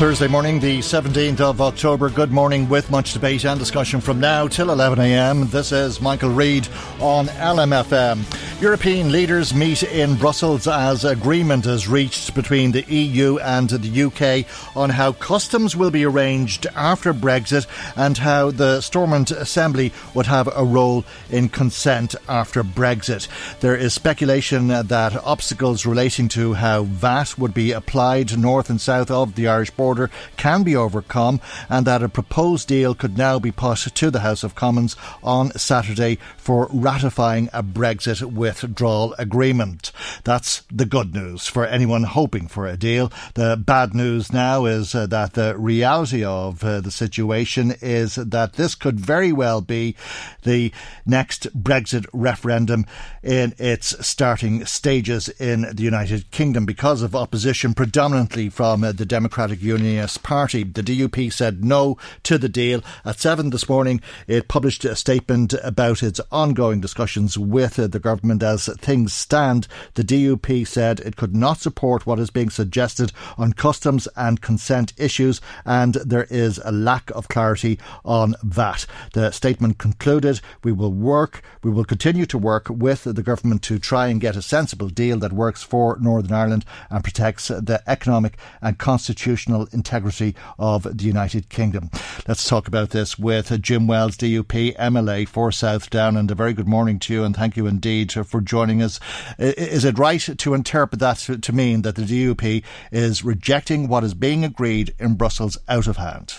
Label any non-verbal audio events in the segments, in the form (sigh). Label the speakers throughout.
Speaker 1: Thursday morning, the 17th of October. Good morning with much debate and discussion from now till 11am. This is Michael Reade on LMFM. European leaders meet in Brussels as agreement is reached between the EU and the UK on how customs will be arranged after Brexit and how the Stormont Assembly would have a role in consent after Brexit. There is speculation that obstacles relating to how VAT would be applied north and south of the Irish border border can be overcome and that a proposed deal could now be put to the House of Commons on Saturday for ratifying a Brexit withdrawal agreement. That's the good news for anyone hoping for a deal. The bad news now is uh, that the reality of uh, the situation is that this could very well be the next Brexit referendum in its starting stages in the United Kingdom because of opposition predominantly from uh, the Democratic Union Party. The DUP said no to the deal. At 7 this morning, it published a statement about its ongoing discussions with the government as things stand. The DUP said it could not support what is being suggested on customs and consent issues, and there is a lack of clarity on that. The statement concluded We will work, we will continue to work with the government to try and get a sensible deal that works for Northern Ireland and protects the economic and constitutional integrity of the United Kingdom. Let's talk about this with Jim Wells, DUP MLA for South Down, and a very good morning to you, and thank you indeed for joining us. Is it right to interpret that to mean that the DUP is rejecting what is being agreed in Brussels out of hand?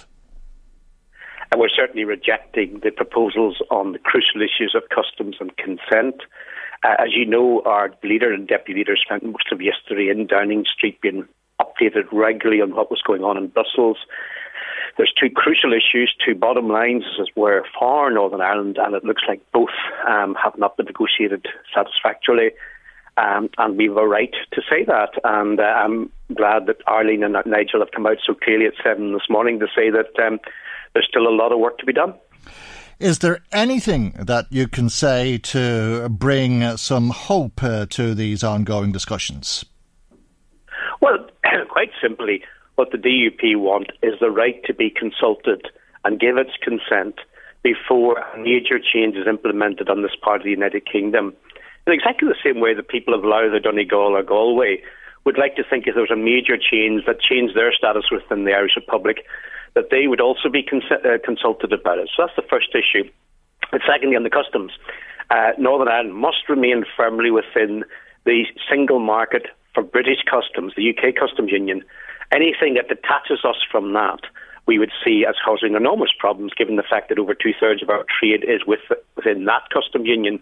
Speaker 2: And we're certainly rejecting the proposals on the crucial issues of customs and consent. Uh, as you know, our leader and deputy leader spent most of yesterday in Downing Street being updated regularly on what was going on in Brussels. There's two crucial issues, two bottom lines where for Northern Ireland, and it looks like both um, have not been negotiated satisfactorily. Um, and we have a right to say that. And uh, I'm glad that Arlene and Nigel have come out so clearly at seven this morning to say that um, there's still a lot of work to be done.
Speaker 1: Is there anything that you can say to bring some hope uh, to these ongoing discussions?
Speaker 2: Quite simply, what the DUP want is the right to be consulted and give its consent before a major change is implemented on this part of the United Kingdom. In exactly the same way that people of Louth Donegal or Galway would like to think if there was a major change that changed their status within the Irish Republic, that they would also be cons- uh, consulted about it. So that's the first issue. But secondly, on the customs, uh, Northern Ireland must remain firmly within the single market for British customs, the UK Customs Union, anything that detaches us from that, we would see as causing enormous problems, given the fact that over two thirds of our trade is with, within that customs union.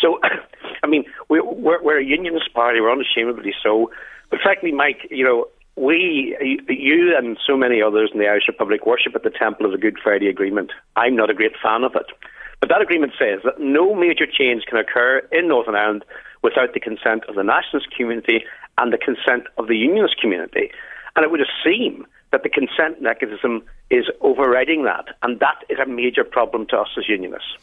Speaker 2: So, (laughs) I mean, we're, we're a unionist party, we're unashamedly so. But frankly, Mike, you know, we, you and so many others in the Irish Republic worship at the temple of the Good Friday Agreement. I'm not a great fan of it. But that agreement says that no major change can occur in Northern Ireland without the consent of the nationalist community and the consent of the unionist community. And it would seem that the consent mechanism is overriding that, and that is a major problem to us as unionists.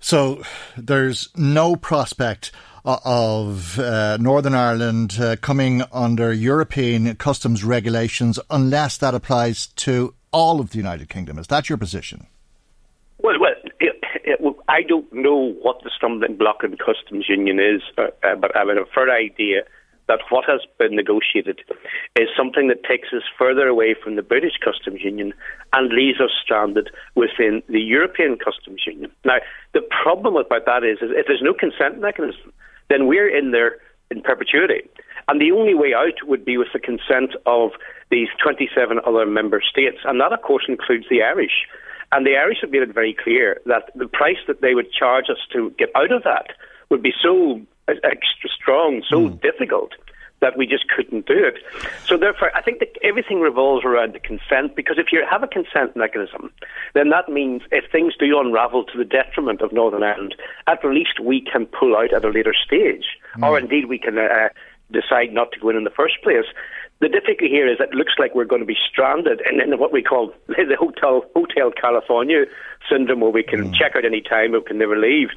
Speaker 1: So there's no prospect of uh, Northern Ireland uh, coming under European customs regulations unless that applies to all of the United Kingdom. Is that your position?
Speaker 2: Well, well, it, it, I don't know what the stumbling block in customs union is, uh, uh but I have a fair idea that what has been negotiated is something that takes us further away from the British Customs Union and leaves us stranded within the European Customs Union. Now, the problem about that is, is if there's no consent mechanism, then we're in there in perpetuity. And the only way out would be with the consent of these 27 other member states. And that, of course, includes the Irish. And the Irish have made it very clear that the price that they would charge us to get out of that would be so extra strong, so mm. difficult that we just couldn't do it. So therefore, I think that everything revolves around the consent because if you have a consent mechanism, then that means if things do unravel to the detriment of Northern Ireland, at least we can pull out at a later stage, mm. or indeed we can uh, decide not to go in in the first place. the difficulty here is that it looks like we're going to be stranded in, in what we call (laughs) the Hotel Hotel California syndrome, where we can mm. check out any time, we can never leave.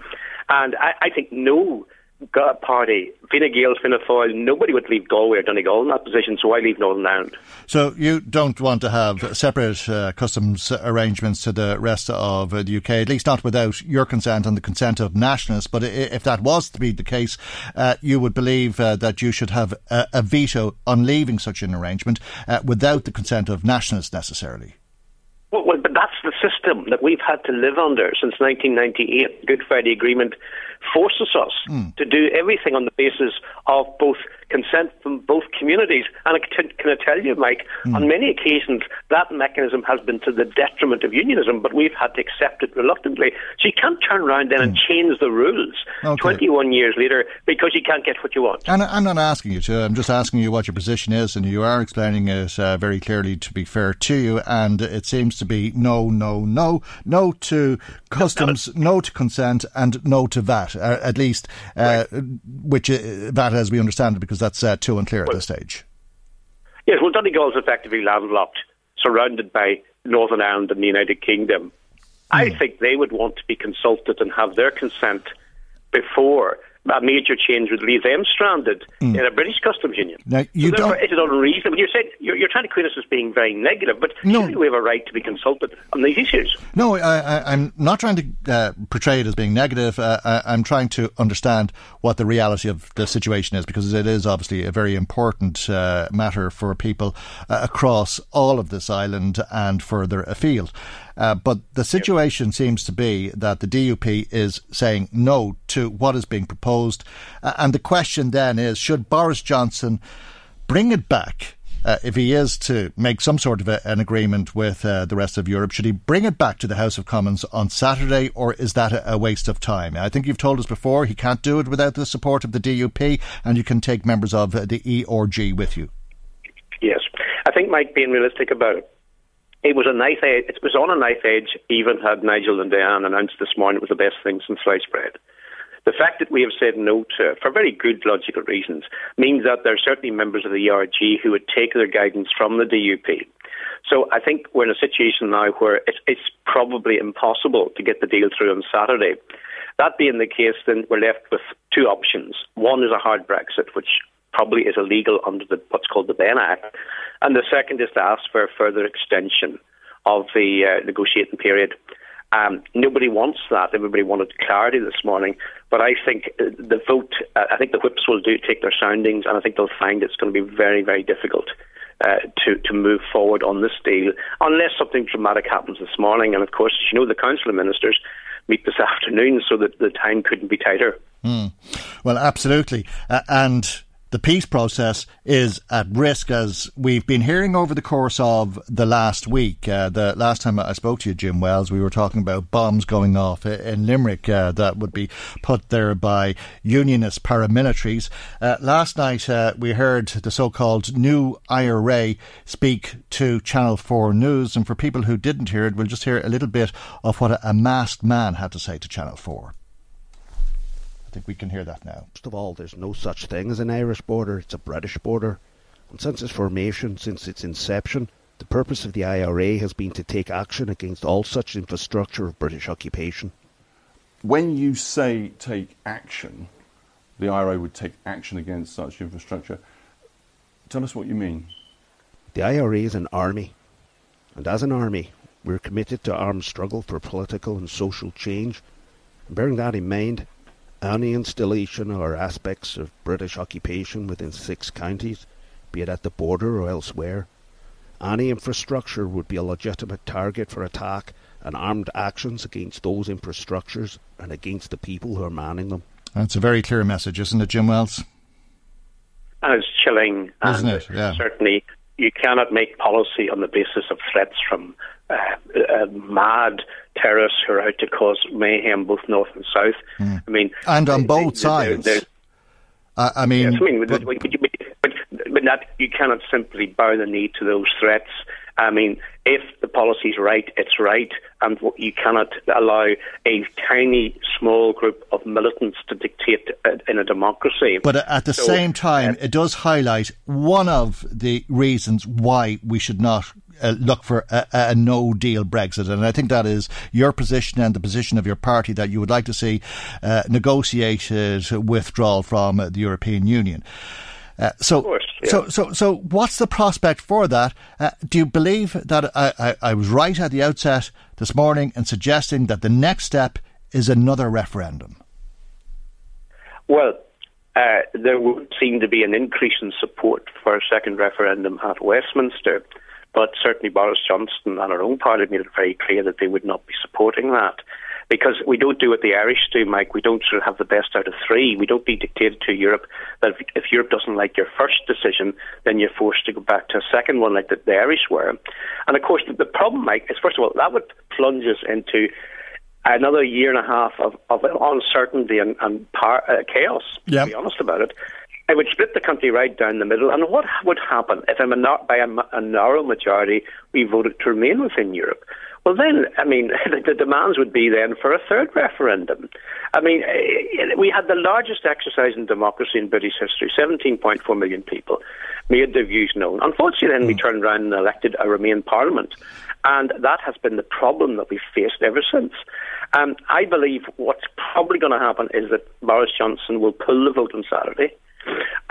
Speaker 2: And I, I think no God party, Fine Gael, Fianna Fáil, nobody would leave Galway or Donegal in that position, so I leave Northern Ireland.
Speaker 1: So you don't want to have separate uh, customs arrangements to the rest of uh, the UK, at least not without your consent and the consent of nationalists. But if that was to be the case, uh, you would believe uh, that you should have a, a, veto on leaving such an arrangement uh, without the consent of nationalists necessarily.
Speaker 2: Well, well, but that's the system that we've had to live under since 1998. Good Friday Agreement forces us mm. to do everything on the basis of both consent from both communities. And can, can I tell you, Mike, mm. on many occasions that mechanism has been to the detriment of unionism, but we've had to accept it reluctantly. So you can't turn around then mm. and hmm. change the rules okay. 21 years later because you can't get what you want.
Speaker 1: And I'm not asking you to, I'm just asking you what your position is, and you are explaining it uh, very clearly to be fair to you. And it seems to be no, no, no, no to customs, no, no to consent, and no to VAT, uh, at least, uh, right. which uh, VAT as we understand it, because because that's uh, too unclear well, at this stage.
Speaker 2: Yes, well, Donegal is effectively landlocked, surrounded by Northern Ireland and the United Kingdom. Mm. I hmm. think they would want to be consulted and have their consent before a major change would leave them stranded mm. in a British customs union.
Speaker 1: Now, you so don't...
Speaker 2: Is it unreasonable? You said you're, you're, trying to create us as being very negative, but no. we have a right to be consulted on these issues.
Speaker 1: No, I, am not trying to uh, portray it as being negative. Uh, I, am trying to understand what the reality of the situation is because it is obviously a very important uh, matter for people uh, across all of this island and further afield. Uh, but the situation seems to be that the DUP is saying no to what is being proposed. Uh, and the question then is should Boris Johnson bring it back? Uh, if he is to make some sort of a, an agreement with uh, the rest of Europe, should he bring it back to the House of Commons on Saturday, or is that a, a, waste of time? I think you've told us before he can't do it without the support of the DUP, and you can take members of the E or G with you.
Speaker 2: Yes, I think Mike being realistic about it it was a knife edge. It was on a knife edge. Even had Nigel and Diane announced this morning it was the best thing since sliced bread. The fact that we have said no to, for very good logical reasons, means that there are certainly members of the ERG who would take their guidance from the DUP. So I think we're in a situation now where it's, it's probably impossible to get the deal through on Saturday. That being the case, then we're left with two options. One is a hard Brexit, which probably is illegal under the, what's called the Benn Act. And the second is to ask for a further extension of the uh, negotiating period. Um, nobody wants that. Everybody wanted clarity this morning. But I think uh, the vote, uh, I think the whips will do take their soundings, and I think they'll find it's going to be very, very difficult uh, to, to move forward on this deal, unless something dramatic happens this morning. And of course, you know, the Council of Ministers meet this (laughs) afternoon, so that the time couldn't be tighter.
Speaker 1: Mm. Well, absolutely. Uh, and the peace process is at risk, as we've been hearing over the course of the last week. Uh, the last time I spoke to you, Jim Wells, we were talking about bombs going off in Limerick uh, that would be put there by unionist paramilitaries. Uh, last night, uh, we heard the so called new IRA speak to Channel 4 News. And for people who didn't hear it, we'll just hear a little bit of what a masked man had to say to Channel 4 think we can hear that now.
Speaker 3: First of all, there's no such thing as an Irish border, it's a British border. And since its formation, since its inception, the purpose of the IRA has been to take action against all such infrastructure of British occupation.
Speaker 4: When you say take action, the IRA would take action against such infrastructure. Tell us what you mean.
Speaker 3: The IRA is an army, and as an army, we're committed to armed struggle for political and social change. And bearing that in mind, any installation or aspects of British occupation within six counties, be it at the border or elsewhere, any infrastructure would be a legitimate target for attack and armed actions against those infrastructures and against the people who are manning them.
Speaker 1: That's a very clear message, isn't it, Jim Wells?
Speaker 2: And it's chilling.
Speaker 1: Isn't it? Yeah.
Speaker 2: Certainly, you cannot make policy on the basis of threats from uh, uh, mad terrorists who are out to cause mayhem both north and south. Mm. I mean,
Speaker 1: and on both they, sides. They're, they're, uh, I mean,
Speaker 2: yes, I mean, but, but, but, but, that you cannot simply bow the knee to those threats. I mean, if the policy is right, it's right, and you cannot allow a tiny, small group of militants to dictate in a democracy.
Speaker 1: But at the so, same time, uh, it does highlight one of the reasons why we should not uh, look for a, a, no deal Brexit. And I think that is your position and the position of your party that you would like to see uh, negotiated withdrawal from the European Union. Uh, so,
Speaker 2: course, yeah.
Speaker 1: so, so, so, what's the prospect for that? Uh, do you believe that I, I, I was right at the outset this morning in suggesting that the next step is another referendum?
Speaker 2: Well, uh, there would seem to be an increase in support for a second referendum at Westminster, but certainly Boris Johnson and our own party made it very clear that they would not be supporting that because we don't do what the Irish do, Mike. We don't sort of have the best out of three. We don't be dictated to Europe that if, if Europe doesn't like your first decision, then you're forced to go back to a second one like the, the Irish were. And of course, the, the problem, Mike, is first of all, that would plunge us into another year and a half of, of uncertainty and, and par, uh, chaos, yep. to be honest about it. It would split the country right down the middle. And what would happen if, a, by a, a narrow majority, we voted to remain within Europe? Well, then, I mean, (laughs) the demands would be then for a third referendum. I mean, eh, we had the largest exercise in democracy in British history. 17.4 million people made their views known. Unfortunately, then mm. we turned around and elected a Remain Parliament. And that has been the problem that we've faced ever since. Um, I believe what's probably going to happen is that Boris Johnson will pull the vote on Saturday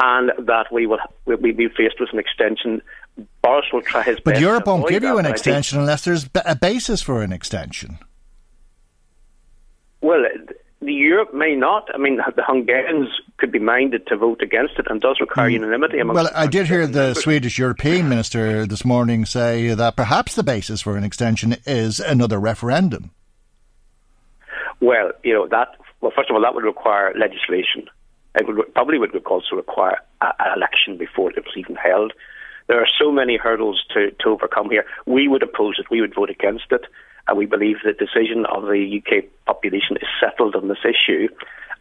Speaker 2: and that we will we'll be faced with an extension Boris will try his
Speaker 1: but
Speaker 2: best.
Speaker 1: But Europe won't give you an extension unless there's a basis for an extension.
Speaker 2: Well, the Europe may not. I mean, the Hungarians could be minded to vote against it and does require mm. unanimity.
Speaker 1: Well, I did hear the Swedish European minister this morning say that perhaps the basis for an extension is another referendum.
Speaker 2: Well, you know that. Well, first of all, that would require legislation. It would probably would also require an election before it was even held. There are so many hurdles to, to overcome here. We would oppose it. We would vote against it. And we believe the decision of the UK population is settled on this issue.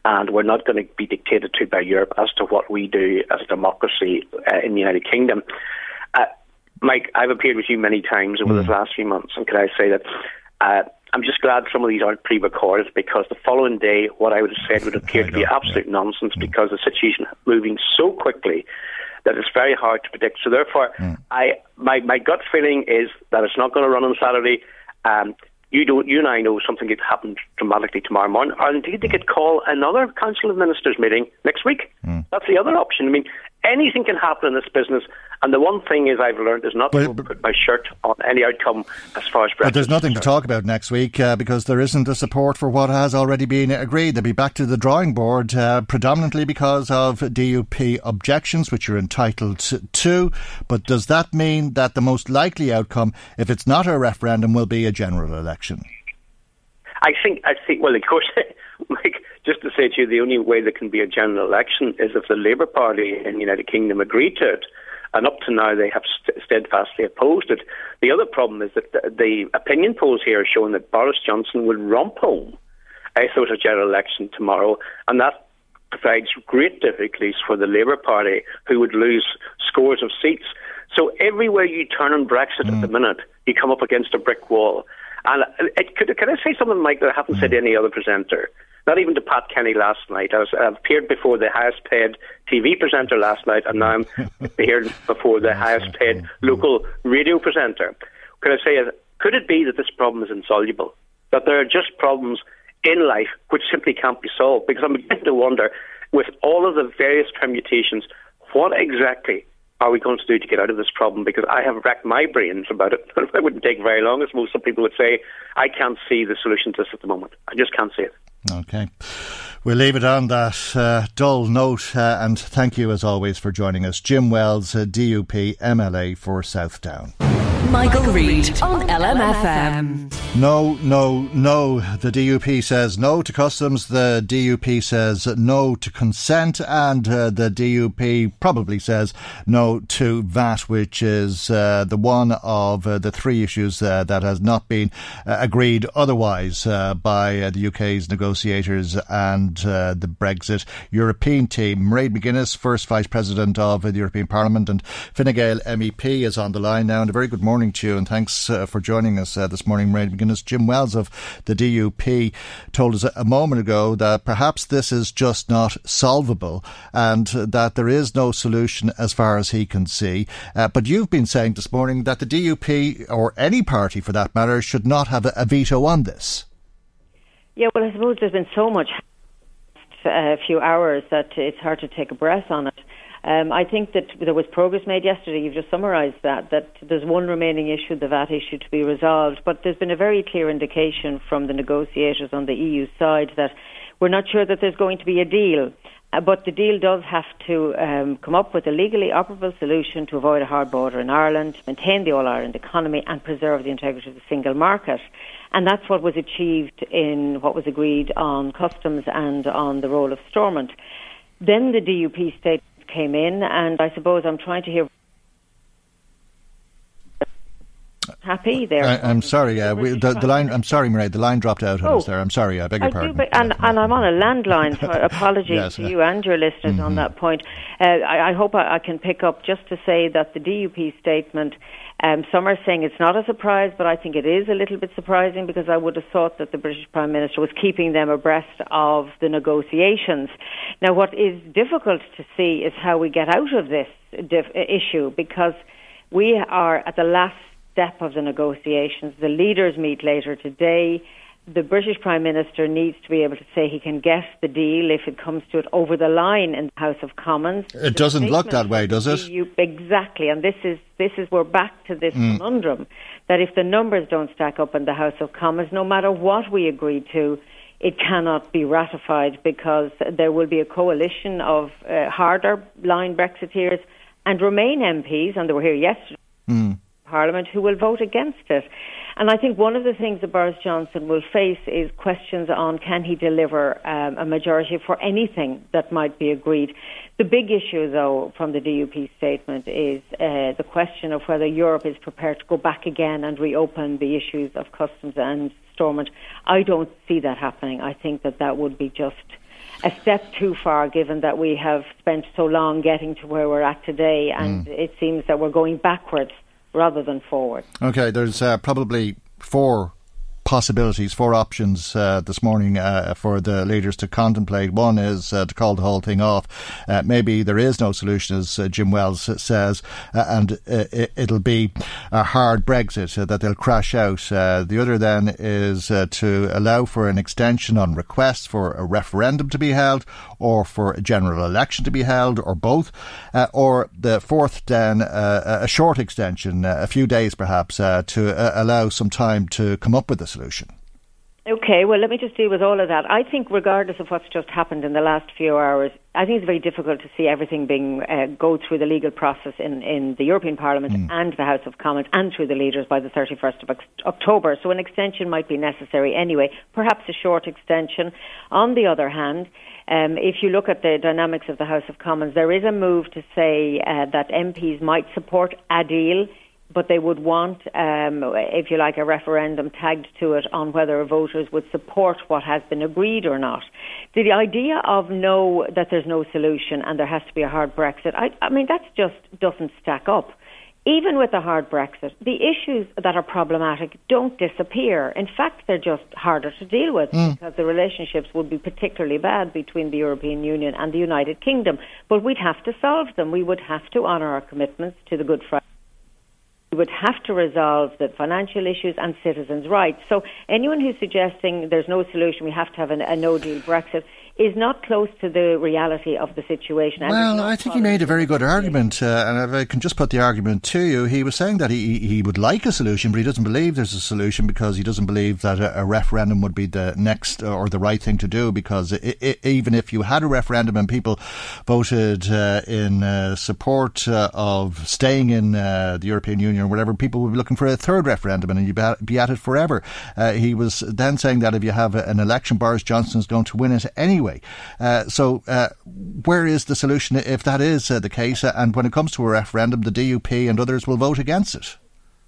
Speaker 2: And we're not going to be dictated to by Europe as to what we do as a democracy uh, in the United Kingdom. Uh, Mike, I've appeared with you many times over mm. the last few months, and can I say that uh, I'm just glad some of these aren't pre-recorded because the following day, what I would have said would (laughs) appear to be absolute nonsense mm. because the situation moving so quickly that it's very hard to predict. So therefore, mm. I my my gut feeling is that it's not going to run on Saturday. Um, you don't, you and I know something could happen dramatically tomorrow morning, or indeed they could call another Council of Ministers meeting next week. Mm. That's the other option. I mean, anything can happen in this business, and the one thing is I've learned is not but, to put my shirt on any outcome as far as Brexit.
Speaker 1: But there's nothing to talk about next week uh, because there isn't the support for what has already been agreed. They'll be back to the drawing board, uh, predominantly because of DUP objections, which you're entitled to. But does that mean that the most likely outcome, if it's not a referendum, will be a general election?
Speaker 2: I think. I think. Well, of course. (laughs) Like, just to say to you, the only way there can be a general election is if the Labour Party in the United Kingdom agree to it and up to now they have st- steadfastly opposed it. The other problem is that the, the opinion polls here are showing that Boris Johnson will romp home if there was a general election tomorrow, and that provides great difficulties for the Labour Party, who would lose scores of seats. So everywhere you turn on Brexit mm. at the minute, you come up against a brick wall. And it, could, can I say something, Mike, that I haven't mm. said any other presenter? Not even to Pat Kenny last night. I was I appeared before the highest paid TV presenter last night, and now I'm (laughs) here before the highest paid local radio presenter. Could I say, could it be that this problem is insoluble? That there are just problems in life which simply can't be solved? Because I'm beginning to wonder, with all of the various permutations, what exactly are we going to do to get out of this problem? Because I have racked my brains about it. (laughs) it wouldn't take very long, as most people would say. I can't see the solution to this at the moment. I just can't see it.
Speaker 1: Okay. We'll leave it on that uh, dull note uh, and thank you as always for joining us. Jim Wells, uh, DUP MLA for South Southdown.
Speaker 5: Michael, Reade on LMFM.
Speaker 1: No, no, no. The DUP says no to customs. The DUP says no to consent. And uh, the DUP probably says no to VAT, which is uh, the one of uh, the three issues uh, that has not been uh, agreed otherwise uh, by the UK's negotiators and the Brexit European team. Mairead McGuinness, first Vice President of the European Parliament, and Fine Gael MEP is on the line now. And a very good morning morning to you, and thanks uh, for joining us uh, this morning, Mairead McGuinness. Jim Wells of the DUP told us a moment ago that perhaps this is just not solvable and that there is no solution as far as he can see. Uh, but you've been saying this morning that the DUP, or any party for that matter, should not have a, a veto on this.
Speaker 6: Yeah, well, I suppose there's been so much a few hours that it's hard to take a breath on it. Um, I think that there was progress made yesterday. You've just summarised that, that there's one remaining issue, the VAT issue, to be resolved. But there's been a very clear indication from the negotiators on the EU side that we're not sure that there's going to be a deal. Uh, but the deal does have to um, come up with a legally operable solution to avoid a hard border in Ireland, maintain the All Ireland economy, and preserve the integrity of the single market. And that's what was achieved in what was agreed on customs and on the role of Stormont. Then the DUP statement came in, and I suppose I'm trying to hear happy there.
Speaker 1: I, am sorry, uh, we, the, the, line. I'm sorry, Mairead. The line dropped out on
Speaker 6: oh,
Speaker 1: us there. I'm sorry. I beg your
Speaker 6: I
Speaker 1: pardon.
Speaker 6: Do, and, and, I'm on a landline, so (laughs) apologies yes, to you and your listeners mm-hmm. on that point. Uh, I, I, hope I, I, can pick up just to say that the DUP statement. Um, some are saying it's not a surprise, but I think it is a little bit surprising because I would have thought that the British Prime Minister was keeping them abreast of the negotiations. Now, what is difficult to see is how we get out of this issue because we are at the last step of the negotiations. The leaders meet later today. The British Prime Minister needs to be able to say he can get the deal if it comes to it over the line in the House of Commons.
Speaker 1: It the doesn't look that way, does it?
Speaker 6: EU, exactly, and this is this is we're back to this mm. conundrum that if the numbers don't stack up in the House of Commons, no matter what we agree to, it cannot be ratified because there will be a coalition of uh, harder line Brexiteers and Remain MPs, and they were here yesterday. Mm Parliament who will vote against it. And I think one of the things that Boris Johnson will face is questions on can he deliver um, a majority for anything that might be agreed. The big issue, though, from the DUP statement is uh, the question of whether Europe is prepared to go back again and reopen the issues of customs and Stormont. I don't see that happening. I think that that would be just a step too far given that we have spent so long getting to where we're at today and mm. it seems that we're going backwards rather than forward.
Speaker 1: Okay, there's uh, probably four possibilities, four options uh, this morning uh, for the leaders to contemplate. One is uh, to call the whole thing off. Uh, maybe there is no solution, as uh, Jim Wells says, uh, and it, will be a hard Brexit that they'll crash out. the other then is to allow for an extension on request for a referendum to be held, or for a general election to be held, or both. or the fourth then, a short extension, a few days perhaps, to allow some time to come up with this solution.
Speaker 6: Okay, well, let me just deal with all of that. I think, regardless of what's just happened in the last few hours, I think it's very difficult to see everything being uh, go through the legal process in, in the European Parliament mm. and the House of Commons and through the leaders by the 31st of October. So an extension might be necessary anyway, perhaps a short extension. On the other hand, um, if you look at the dynamics of the House of Commons, there is a move to say uh, that MPs might support a deal but they would want, um, if you like, a referendum tagged to it on whether voters would support what has been agreed or not. The idea of no, that there's no solution and there has to be a hard Brexit, I, I mean, that just doesn't stack up. Even with a hard Brexit, the issues that are problematic don't disappear. In fact, they're just harder to deal with mm. because the relationships would be particularly bad between the European Union and the United Kingdom. But we'd have to solve them. We would have to honour our commitments to the Good Friday we would have to resolve the financial issues and citizens' rights. So anyone who's suggesting there's no solution, we have to have a, a no deal Brexit, is not close to the reality of the situation.
Speaker 1: Well, I think he made a very good argument, uh, and if I can just put the argument to you, he was saying that he he would like a solution, but he doesn't believe there's a solution because he doesn't believe that a, a referendum would be the next or the right thing to do. Because it, it, even if you had a referendum and people voted uh, in uh, support uh, of staying in uh, the European Union or whatever, people would be looking for a third referendum, and you'd be at it forever. Uh, he was then saying that if you have an election, Boris Johnson is going to win it anyway anyway. Uh, so, uh, where is the solution if that is uh, the case? Uh, and when it comes to a referendum, the DUP and others will vote against it.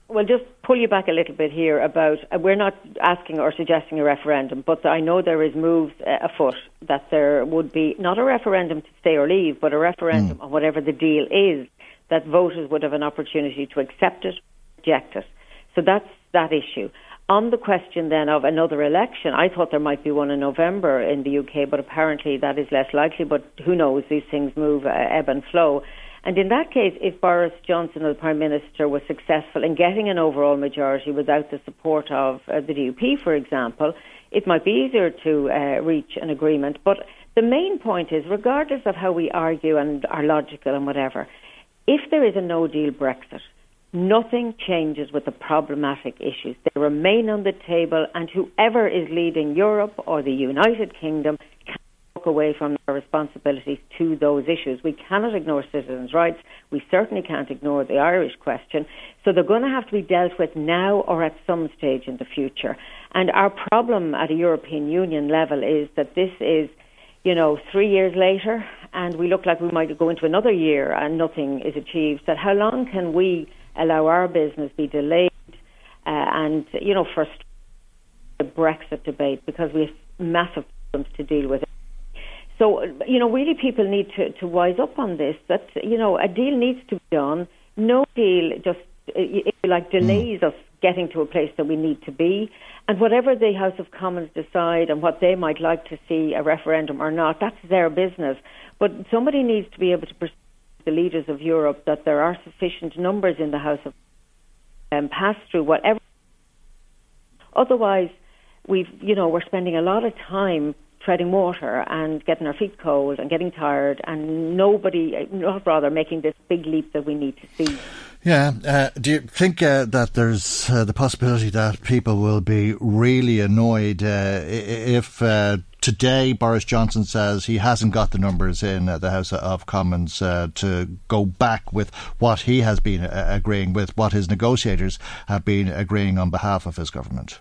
Speaker 6: Well, just pull you back a little bit here about uh, we're not asking or suggesting a referendum, but I know there is moves uh, afoot that there would be not a referendum to stay or leave, but a referendum mm. on whatever the deal is, that voters would have an opportunity to accept it, or reject it. So that's that issue. On the question then of another election, I thought there might be one in November in the UK, but apparently that is less likely. But who knows? These things move, uh, ebb and flow. And in that case, if Boris Johnson, the Prime Minister, was successful in getting an overall majority without the support of uh, the DUP, for example, it might be easier to uh, reach an agreement. But the main point is, regardless of how we argue and are logical and whatever, if there is a no deal Brexit, Nothing changes with the problematic issues. They remain on the table, and whoever is leading Europe or the United Kingdom can walk away from their responsibilities to those issues. We cannot ignore citizens' rights. We certainly can't ignore the Irish question. So they're going to have to be dealt with now or at some stage in the future. And our problem at a European Union level is that this is you know, three years later, and we look like we might go into another year and nothing is achieved. That how long can we allow our business be delayed, uh, and you know, first the Brexit debate because we have massive problems to deal with. So you know, really, people need to, to wise up on this. That you know, a deal needs to be done. No deal just you like delays mm. us getting to a place that we need to be. And whatever the House of Commons decide and what they might like to see a referendum or not, that's their business. But somebody needs to be able to persuade the leaders of Europe that there are sufficient numbers in the House of um, pass through whatever. Otherwise, we've you know we're spending a lot of time treading water and getting our feet cold and getting tired, and nobody, not rather, making this big leap that we need to see.
Speaker 1: Yeah. Uh, do you think uh, that there's uh, the possibility that people will be really annoyed uh, if uh, today Boris Johnson says he hasn't got the numbers in uh, the House of Commons to go back with what he has been agreeing with, what his negotiators have been agreeing on behalf of his government?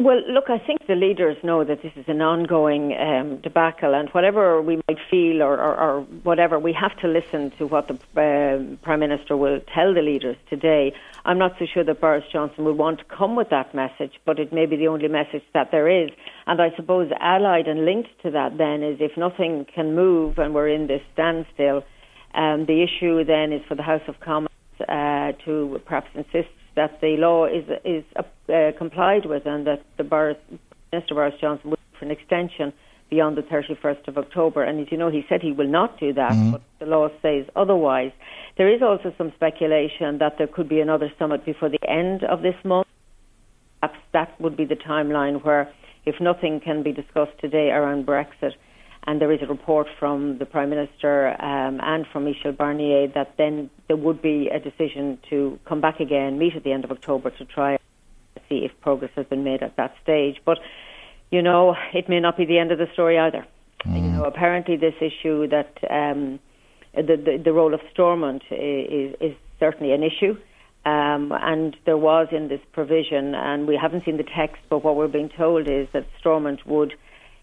Speaker 6: Well, look, I think the leaders know that this is an ongoing um, debacle, and whatever we might feel or, or, or, whatever, we have to listen to what the uh, Prime Minister will tell the leaders today. I'm not so sure that Boris Johnson will want to come with that message, but it may be the only message that there is. And I suppose allied and linked to that then is if nothing can move and we're in this standstill, um, the issue then is for the House of Commons uh, to perhaps insist that the law is is uh, complied with and that the Boris, Minister Boris Johnson will for an extension beyond the 31st of October. And as you know, he said he will not do that, mm-hmm. but the law says otherwise. There is also some speculation that there could be another summit before the end of this month. Perhaps that would be the timeline where, if nothing can be discussed today around Brexit, and there is a report from the Prime Minister um, and from Michel Barnier that then there would be a decision to come back again, meet at the end of October to try and see if progress has been made at that stage. But, you know, it may not be the end of the story either. Mm. You know, apparently this issue that um, the, the, the role of Stormont is, is certainly an issue. Um, and there was in this provision, and we haven't seen the text, but what we're being told is that Stormont would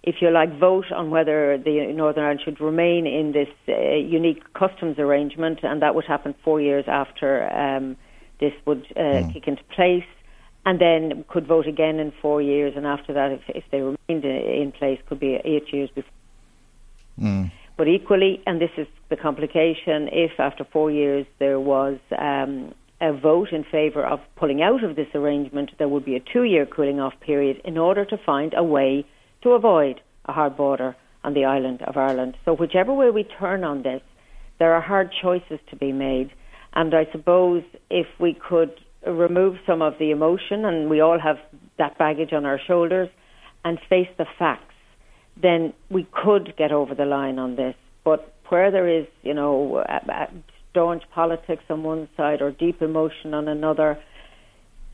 Speaker 6: if you like, vote on whether the Northern Ireland should remain in this uh, unique customs arrangement, and that would happen four years after um, this would uh, mm. kick into place, and then could vote again in four years, and after that, if, if they remained in place, could be eight years before. Mm. But equally, and this is the complication, if after four years there was um, a vote in favour of pulling out of this arrangement, there would be a two year cooling off period in order to find a way to avoid a hard border on the island of Ireland. So, whichever way we turn on this, there are hard choices to be made. And I suppose if we could remove some of the emotion, and we all have that baggage on our shoulders, and face the facts, then we could get over the line on this. But where there is, you know, staunch politics on one side or deep emotion on another,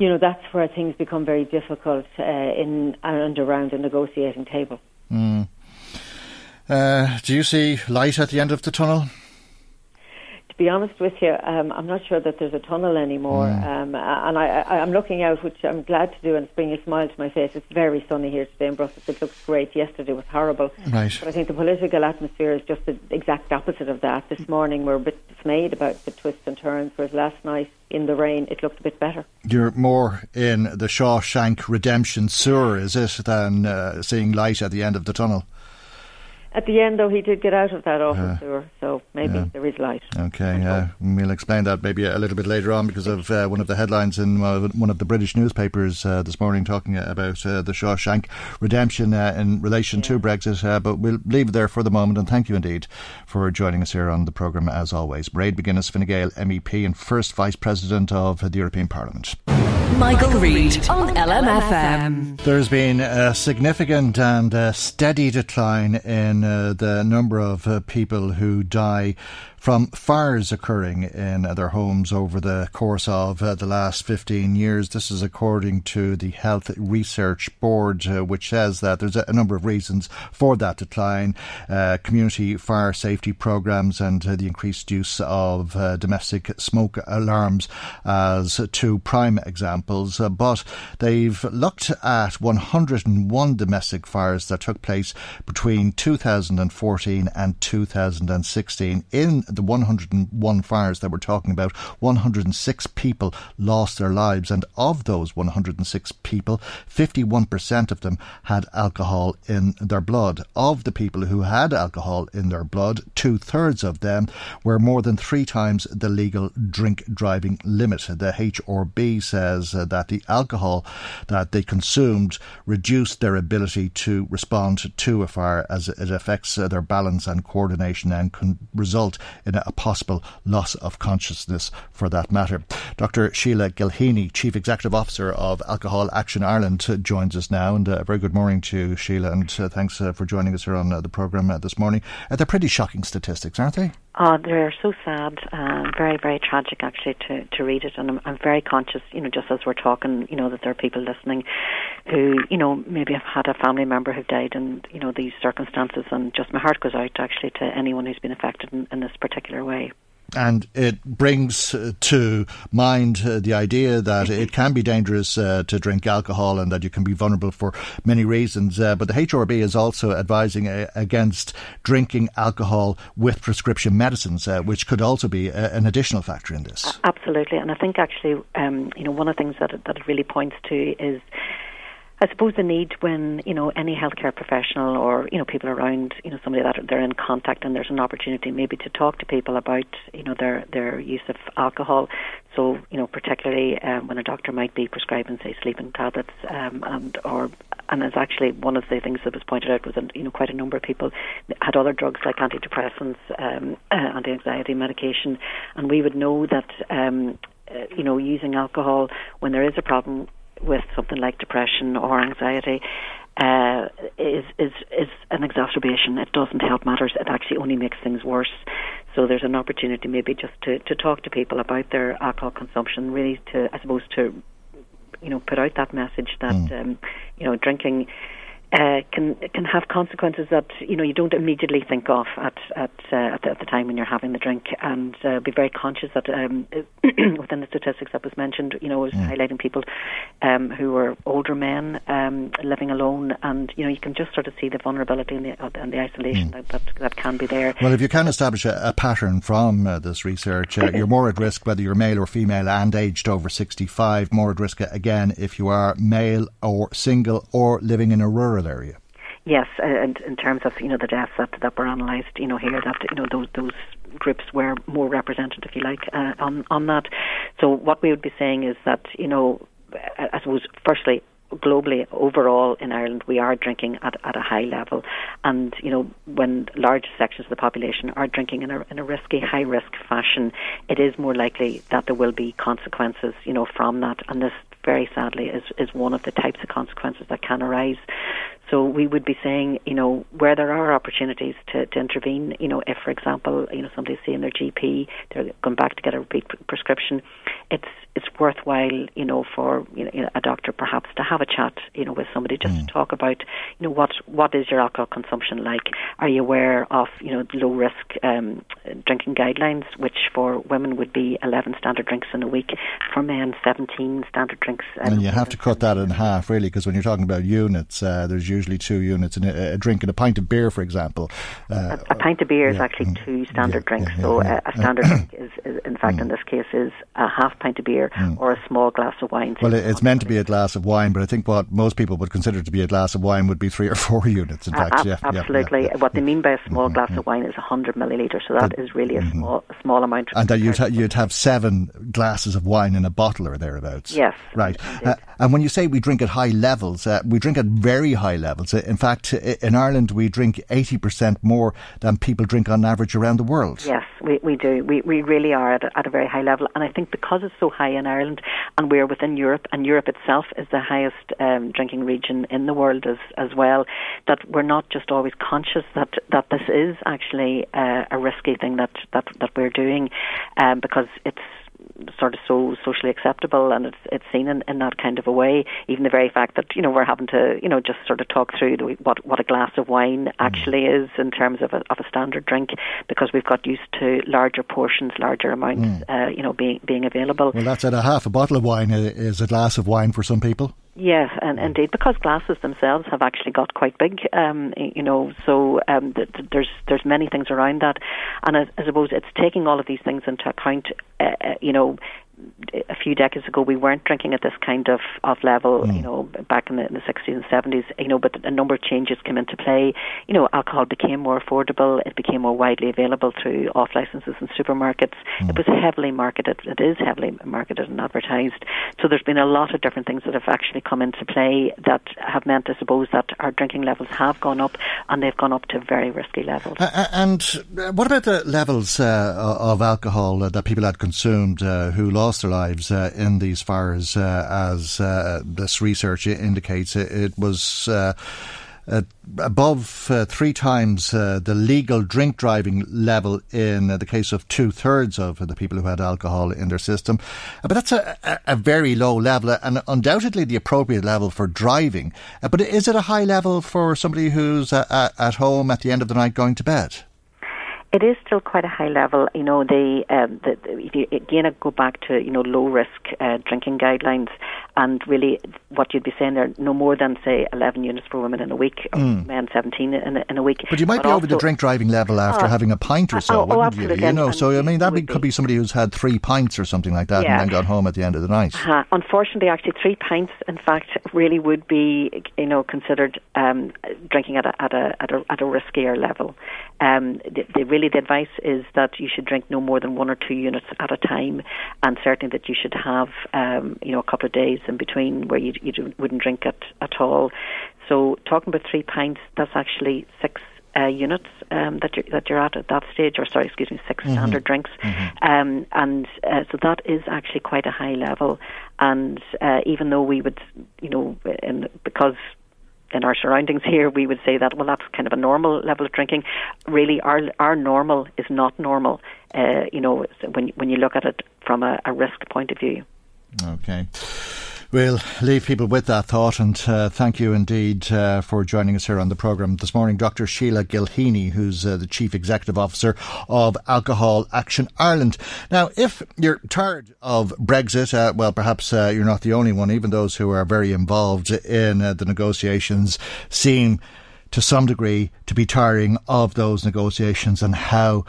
Speaker 6: you know, that's where things become very difficult uh, in and around a negotiating table.
Speaker 1: Mm. Uh, do you see light at the end of the tunnel?
Speaker 6: To be honest with you, um, I'm not sure that there's a tunnel anymore. Mm. Um, and I, am looking out, which I'm glad to do, and it's bringing a smile to my face. It's very sunny here today in Brussels. It looks great. Yesterday was horrible.
Speaker 1: Right.
Speaker 6: But I think the political atmosphere is just the exact opposite of that. This morning we're a bit dismayed about the twists and turns, whereas last night in the rain, it looked a bit better.
Speaker 1: You're more in the Shawshank Redemption sewer, is it, than uh, seeing light at the end of the tunnel?
Speaker 6: At the end, though, he did get out of that office, uh, so maybe
Speaker 1: yeah.
Speaker 6: there is light.
Speaker 1: Okay, uh, we'll explain that maybe a little bit later on because of uh, one of the headlines in uh, one of the British newspapers uh, this morning talking about uh, the Shawshank redemption in relation yeah. to Brexit. but we'll leave it there for the moment, and thank you indeed for joining us here on the programme as always. Mairead McGuinness, Fine Gael MEP and first Vice President of the European Parliament.
Speaker 5: Michael Reade on LMFM.
Speaker 1: There's been a significant and a steady decline in uh, the number of uh, people who die from fires occurring in their homes over the course of uh, the last 15 years. This is according to the Health Research Board, uh, which says that there's a, number of reasons for that decline uh, community fire safety programs and the increased use of domestic smoke alarms as two prime examples. But they've looked at 101 domestic fires that took place between 2014 and 2016 in the 101 fires that we're talking about, 106 people lost their lives. And of those 106 people, 51% of them had alcohol in their blood. Of the people who had alcohol in their blood, two thirds of them were more than three times the legal drink driving limit. The HRB says that the alcohol that they consumed reduced their ability to respond to a fire as it affects their balance and coordination and can result in a possible loss of consciousness for that matter. Dr. Sheila Gilheany, Chief Executive Officer of Alcohol Action Ireland, joins us now. And a uh, very good morning to Sheila, and uh, thanks uh, for joining us here on the programme this morning. They're pretty shocking statistics, aren't they?
Speaker 7: Oh, they're so sad, and very, very tragic actually to, to read it. And I'm, I'm very conscious, you know, just as we're talking, you know, that there are people listening who, you know, maybe have had a family member who died in, you know, these circumstances. And just my heart goes out actually to anyone who's been affected in, in this particular way
Speaker 1: and it brings uh, to mind uh, the idea that it can be dangerous uh, to drink alcohol and that you can be vulnerable for many reasons. Uh, but the HRB is also advising uh, against drinking alcohol with prescription medicines, uh, which could also be an additional factor in this.
Speaker 7: Absolutely, and I think actually, um, you know, one of the things that it, that it really points to is I suppose the need when you know any healthcare professional or you know people around you know somebody that they're in contact and there's an opportunity maybe to talk to people about you know their their use of alcohol. So you know particularly um, when a doctor might be prescribing say sleeping tablets um, and or and it's actually one of the things that was pointed out was that you know quite a number of people had other drugs like antidepressants, um, uh, anti-anxiety medication, and we would know that um, uh, you know using alcohol when there is a problem with something like depression or anxiety uh, is is is an exacerbation. It doesn't help matters. It actually only makes things worse. So there's an opportunity maybe just to, to talk to people about their alcohol consumption, really to I suppose to you know put out that message that mm. um, you know drinking uh, can can have consequences that you know you don't immediately think of at at, uh, at, the, at, the, time when you're having the drink, and uh, be very conscious that um, (coughs) within the statistics that was mentioned, you know, was yeah. highlighting people um, who were older men um, living alone, and you know you can just sort of see the vulnerability and the, and the isolation mm. that, that, can be there.
Speaker 1: Well, if you can establish a, a pattern from uh, this research, uh, you're more at risk whether you're male or female and aged over 65. More at risk again if you are male or single or living in a rural rural area.
Speaker 7: Yes, and in terms of you know the deaths that that were analysed, you know here that you know those those groups were more represented, if you like, uh, on on that. So what we would be saying is that you know, I suppose firstly globally overall in Ireland we are drinking at, at a high level and you know when large sections of the population are drinking in a, in a risky high risk fashion it is more likely that there will be consequences you know from that and this very sadly is is one of the types of consequences that can arise so we would be saying, you know, where there are opportunities to, to intervene, you know, if, for example, you know, somebody's seeing their GP, they're going back to get a repeat prescription, it's it's worthwhile, you know, for you know, a doctor perhaps to have a chat, you know, with somebody just mm. to talk about, you know, what what is your alcohol consumption like? Are you aware of, you know, low risk um, drinking guidelines, which for women would be 11 standard drinks in a week, for men 17 standard drinks
Speaker 1: and you have to cut that in half, really, because when you're talking about units, uh, there's usually two units. In a, a, drink and a pint of beer, for example.
Speaker 7: Uh, a, a, pint of beer is actually mm, two standard yeah, drinks. Yeah, so yeah, a standard drink is, is, in fact, mm. in this case, is a half pint of beer mm. or a small glass of wine.
Speaker 1: Well, it's meant to be a glass of wine, but I think what most people would consider to be a glass of wine would be three or four (laughs) units. In fact, yeah,
Speaker 7: absolutely. What they mean by a small mm-hmm. glass of wine is 100 milliliters, so that is really a mm-hmm. small, a small amount.
Speaker 1: And that you'd, ha- you'd have seven glasses of wine in a bottle or thereabouts.
Speaker 7: Yes.
Speaker 1: Right. Uh, and when you say we drink at high levels, uh, we drink at very high levels. Uh, in fact, in Ireland, we drink 80% more than people drink on average around the world.
Speaker 7: Yes, we, we do. We, we really are at a, at a very high level. And I think because it's so high in Ireland and we're within Europe, and Europe itself is the highest um, drinking region in the world as, as well, that we're not just always conscious that, that this is actually uh, a risky thing that, that, that we're doing um, because it's sort of so socially acceptable and it's it's seen in, in that kind of a way. Even the very fact that you know we're having to you know just sort of talk through the, what what a glass of wine mm. actually is in terms of a, of a standard drink because we've got used to larger portions, larger amounts, mm. uh, you know, being being available.
Speaker 1: Well, that's at a half a bottle of wine is a glass of wine for some people.
Speaker 7: Yes, and indeed, because glasses themselves have actually got quite big, um, you know. So um, th- th- there's there's many things around that, and I, I suppose it's taking all of these things into account. Uh, uh you know, a few decades ago we weren't drinking at this kind of, of level, mm. you know, back in the, in the 60s and 70s, you know, but a number of changes came into play. You know, alcohol became more affordable, it became more widely available through off licenses and supermarkets. Mm. It was heavily marketed, it is heavily marketed and advertised. So there's been a lot of different things that have actually come into play that have meant, I suppose, that our drinking levels have gone up and they've gone up to very risky levels.
Speaker 1: Uh, and what about the levels uh, of alcohol that people had consumed uh, who lost lost their lives uh, in these fires, uh, as uh, this research indicates. It, it was. Uh, above uh, three times uh, the legal drink driving level in the case of two thirds of the people who had alcohol in their system. but that's a, a, very low level and undoubtedly the appropriate level for driving. but is it a high level for somebody who's at home at the end of the night going to bed?
Speaker 7: It is still quite a high level. You know, the, um, the, the if you again go back to you know low risk uh, drinking guidelines, and really what you'd be saying there, no more than say 11 units for women in a week, or mm. men 17 in a, in a week.
Speaker 1: But you might but be over the drink driving level after uh, having a pint or so,
Speaker 7: oh,
Speaker 1: oh
Speaker 7: wouldn't
Speaker 1: you? You know, so I mean that be, could be somebody who's had three pints or something like that, yeah. and then got home at the end of the night.
Speaker 7: Uh, unfortunately, actually, three pints, in fact, really would be you know considered um, drinking at a, at a at a at a riskier level. Um, the, the, really the advice is that you should drink no more than one or two units at a time, and certainly that you should have um, you know a couple of days in between where you you wouldn't drink it at all. So talking about three pints, that's actually six uh, units um, that you're that you're at at that stage, or sorry, excuse me, 6 mm-hmm. standard drinks, mm-hmm. um, and uh, so that is actually quite a high level. And uh, even though we would, you know, in, because in our surroundings (laughs) here, we would say that well, that's kind of a normal level of drinking. Really, our our normal is not normal. Uh, you know, when when you look at it from a, a risk point of view.
Speaker 1: Okay. We'll leave people with that thought and uh, thank you indeed uh, for joining us here on the programme this morning. Dr. Sheila Gilheany, who's uh, the Chief Executive Officer of Alcohol Action Ireland. Now, if you're tired of Brexit, uh, well, perhaps uh, you're not the only one. Even those who are very involved in uh, the negotiations seem to some degree to be tiring of those negotiations and how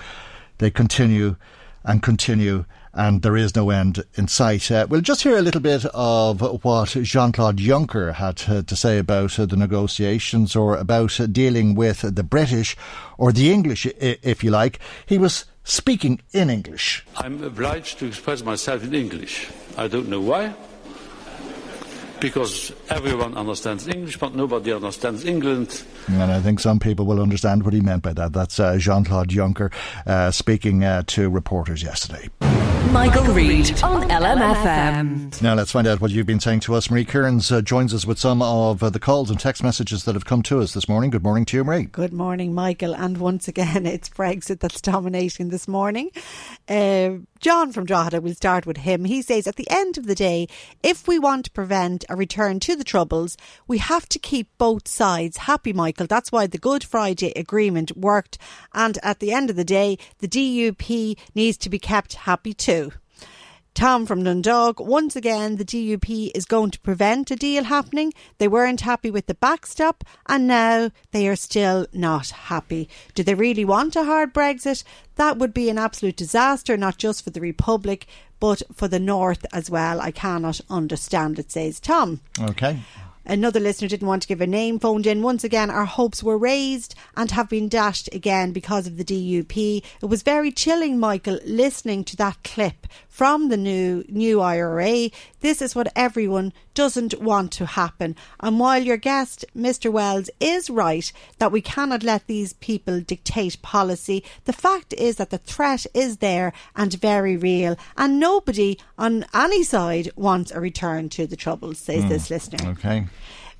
Speaker 1: they continue and continue and there is no end in sight. Uh, we'll just hear a little bit of what Jean Claude Juncker had uh, to say about uh, the negotiations or about uh, dealing with the British or the English, if you like. He was speaking in English.
Speaker 8: I'm obliged to express myself in English. I don't know why. Because everyone understands English, but nobody understands England.
Speaker 1: And I think some people will understand what he meant by that. That's uh, Jean Claude Juncker uh, speaking to reporters yesterday.
Speaker 5: Michael, Reade on LMFM.
Speaker 1: Now let's find out what you've been saying to us. Marie Kearns uh, joins us with some of uh, the calls and text messages that have come to us this morning. Good morning to you, Marie.
Speaker 9: Good morning, Michael. And once again, (laughs) it's Brexit that's dominating this morning. Uh, John from Drogheda, we'll start with him. He says, at the end of the day, if we want to prevent a return to the Troubles, we have to keep both sides happy, Michael. That's why the Good Friday Agreement worked. And at the end of the day, the DUP needs to be kept happy too. Tom from Dundalk, once again, the DUP is going to prevent a deal happening. They weren't happy with the backstop and now they are still not happy. Do they really want a hard Brexit? That would be an absolute disaster, not just for the Republic, but for the North as well. I cannot understand it, says Tom.
Speaker 1: Okay.
Speaker 9: Another listener didn't want to give a name, phoned in. Once again, our hopes were raised and have been dashed again because of the DUP. It was very chilling, Michael, listening to that clip from the new new IRA. This is what everyone doesn't want to happen. And while your guest, Mr. Wells, is right that we cannot let these people dictate policy, the fact is that the threat is there and very real. And nobody on any side wants a return to the Troubles, says
Speaker 1: Mm.
Speaker 9: this listener.
Speaker 1: Okay.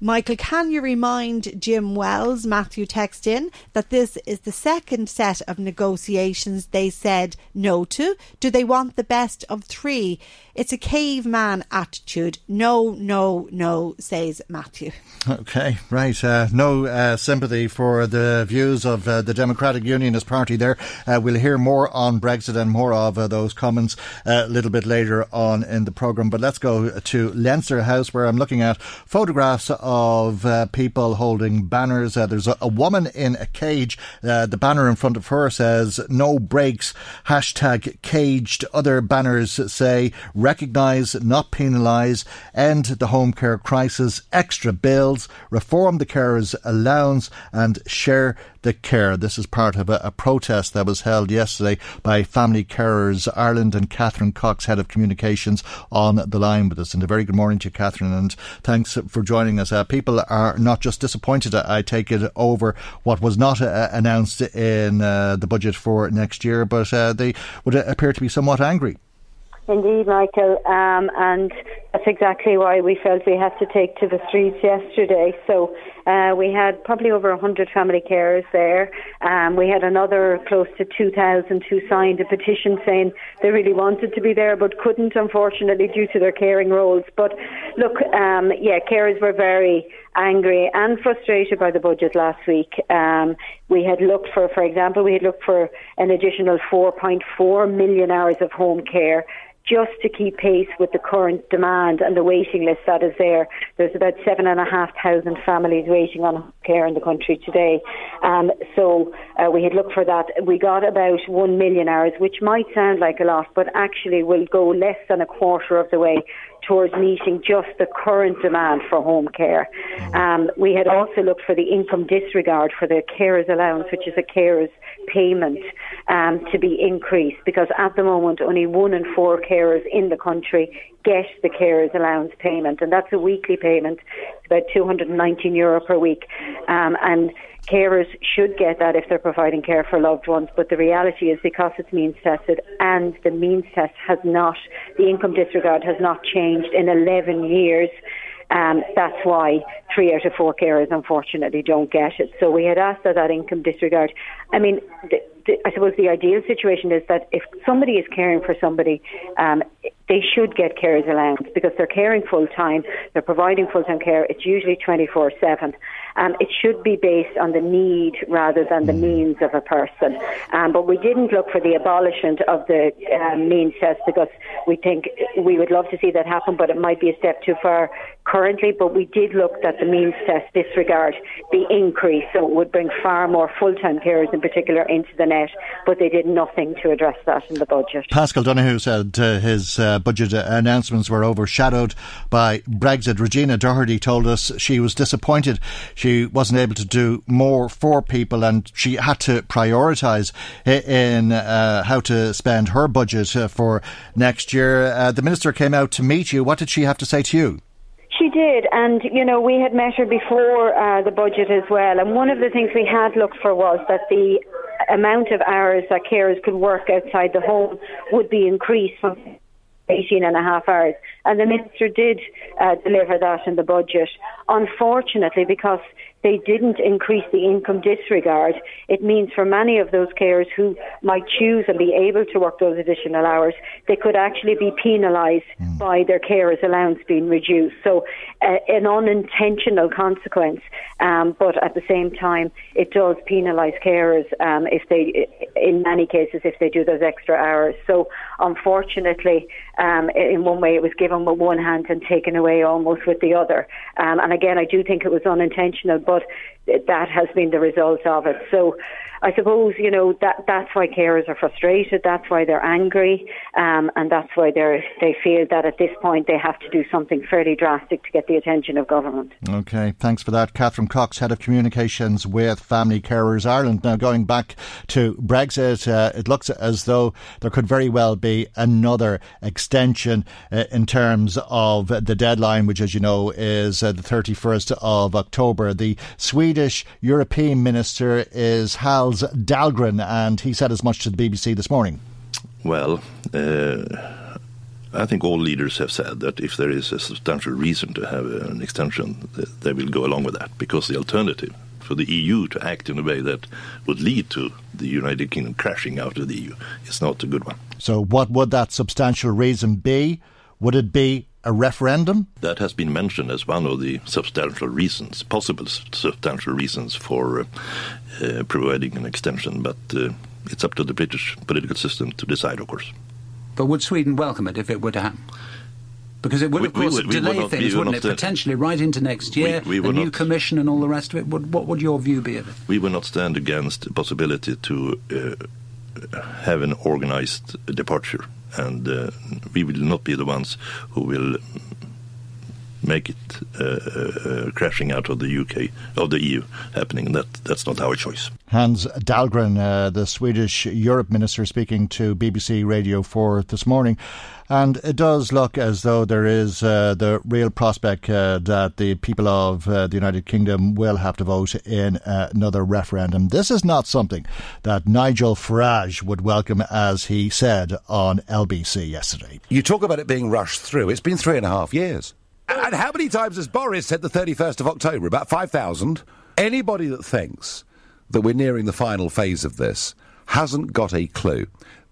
Speaker 9: Michael, can you remind Jim Wells, Matthew text in, that this is the second set of negotiations they said no to? Do they want the best of three? It's a caveman attitude. No, no, no, says Matthew.
Speaker 1: Okay, right. Uh, no uh, sympathy for the views of uh, the Democratic Unionist Party there. Uh, we'll hear more on Brexit and more of uh, those comments uh, a little bit later on in the programme. But let's go to Leinster House where I'm looking at photographs of uh, people holding banners. Uh, there's a, a woman in a cage. Uh, the banner in front of her says, no breaks, hashtag caged. Other banners say, recognise, not penalise, end the home care crisis, extra bills, reform the carers allowance and share the care. This is part of a, a protest that was held yesterday by Family Carers Ireland and Catherine Cox, Head of Communications, on the line with us. And a very good morning to you, Catherine, and thanks for joining us. Uh, people are not just disappointed, I take it, over what was not uh, announced in uh, the budget for next year, but uh, they would appear to be somewhat angry.
Speaker 10: Indeed, Michael, um, and that's exactly why we felt we had to take to the streets yesterday. So uh, we had probably over 100 family carers there. Um, we had another close to 2,000 who signed a petition saying they really wanted to be there but couldn't, unfortunately, due to their caring roles. But look, um, yeah, carers were very angry and frustrated by the budget last week. Um, we had looked for, for example, we had looked for an additional 4.4 million hours of home care just to keep pace with the current demand and the waiting list that is there. There's about seven and a half thousand families waiting on care in the country today. Um, so uh, we had looked for that. We got about one million hours, which might sound like a lot, but actually will go less than a quarter of the way towards meeting just the current demand for home care. Um, we had also looked for the income disregard for the carers allowance, which is a carers payment, um, to be increased because at the moment only one in four carers in the country get the carers allowance payment, and that's a weekly payment. It's about 219 euro per week, um, and carers should get that if they're providing care for loved ones. But the reality is because it's means tested and the means test has not, the income disregard has not changed in 11 years. Um, that's why three out of four carers unfortunately don't get it. So we had asked that that income disregard. I mean, the, the, I suppose the ideal situation is that if somebody is caring for somebody, um, they should get carers allowance because they're caring full time, they're providing full time care. It's usually 24 7. Um, it should be based on the need rather than the means of a person. Um, but we didn't look for the abolishment of the um, means test because we think we would love to see that happen, but it might be a step too far currently. But we did look that the means test disregard the increase, so it would bring far more full time carers in particular into the net. But they did nothing to address that in the budget.
Speaker 1: Paschal Donohoe said uh, his uh, budget announcements were overshadowed by Brexit. Regina Doherty told us she was disappointed she wasn't able to do more for people and she had to prioritise in uh, how to spend her budget uh, for next year. Uh, the minister came out to meet you. What did she have to say to you?
Speaker 10: She did, and you know we had met her before uh, the budget as well. And one of the things we had looked for was that the amount of hours that carers could work outside the home would be increased from 18 and a half hours. And the minister did uh, deliver that in the budget. Unfortunately, because they didn't increase the income disregard, it means for many of those carers who might choose and be able to work those additional hours, they could actually be penalised mm. by their carers' allowance being reduced. So, uh, an unintentional consequence, um, but at the same time, it does penalise carers um, if they, in many cases, if they do those extra hours. So, unfortunately, um, in one way, it was given with one hand and taken away almost with the other. Um, and again, I do think it was unintentional, but that has been the result of it. So I suppose you know that that's why carers are frustrated. That's why they're angry, um, and that's why they they feel that at this point they have to do something fairly drastic to get the attention of government.
Speaker 1: Okay, thanks for that, Catherine Cox, head of communications with Family Carers Ireland. Now going back to Brexit, uh, it looks as though there could very well be another extension uh, in terms of the deadline, which, as you know, is uh, the thirty first of October. The Swedish European Minister is Hans Dahlgren, and he said as much to the BBC this morning.
Speaker 11: Well, uh, I think all leaders have said that if there is a substantial reason to have an extension, they will go along with that because the alternative for the EU to act in a way that would lead to the United Kingdom crashing out of the EU is not a good one.
Speaker 1: So, what would that substantial reason be? Would it be a referendum?
Speaker 11: That has been mentioned as one of the substantial reasons, possible substantial reasons for uh, uh, providing an extension, but uh, it's up to the British political system to decide, of course.
Speaker 12: But would Sweden welcome it if it were to happen? Because it would, of course, would, delay not, things, wouldn't it? Potentially right into next year, we, we a new not, commission and all the rest of it. Would, what would your view be of it?
Speaker 11: We will not stand against the possibility to uh, have an organised departure and uh, we will not be the ones who will make it uh, uh, crashing out of the UK of the EU happening. That that's not our choice.
Speaker 1: Hans Dahlgren, uh, the Swedish Europe minister, speaking to BBC Radio Four this morning. And it does look as though there is uh, the real prospect uh, that the people of uh, the United Kingdom will have to vote in another referendum. This is not something that Nigel Farage would welcome, as he said on LBC yesterday.
Speaker 13: You talk about it being rushed through. It's been three and a half years. And how many times has Boris said the 31st of October? About 5,000? Anybody that thinks that we're nearing the final phase of this hasn't got a clue.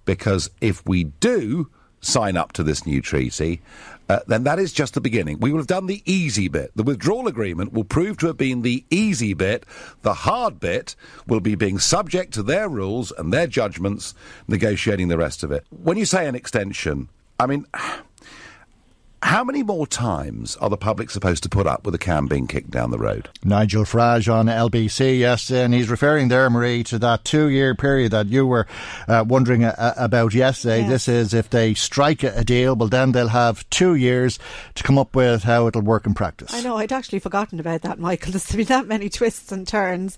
Speaker 13: Because if we do, sign up to this new treaty, uh, then that is just the beginning. We will have done the easy bit. The withdrawal agreement will prove to have been the easy bit. The hard bit will be being subject to their rules and their judgments, negotiating the rest of it. When you say an extension, I mean. How many more times are the public supposed to put up with a can being kicked down the road?
Speaker 1: Nigel Farage on LBC, yes, and he's referring there, Marie, to that two year period that you were uh, wondering uh, about yesterday. Yes. This is if they strike a deal, well, then they'll have two years to come up with how it'll work in practice.
Speaker 9: I know, I'd actually forgotten about that, Michael. (laughs) There's been that many twists and turns,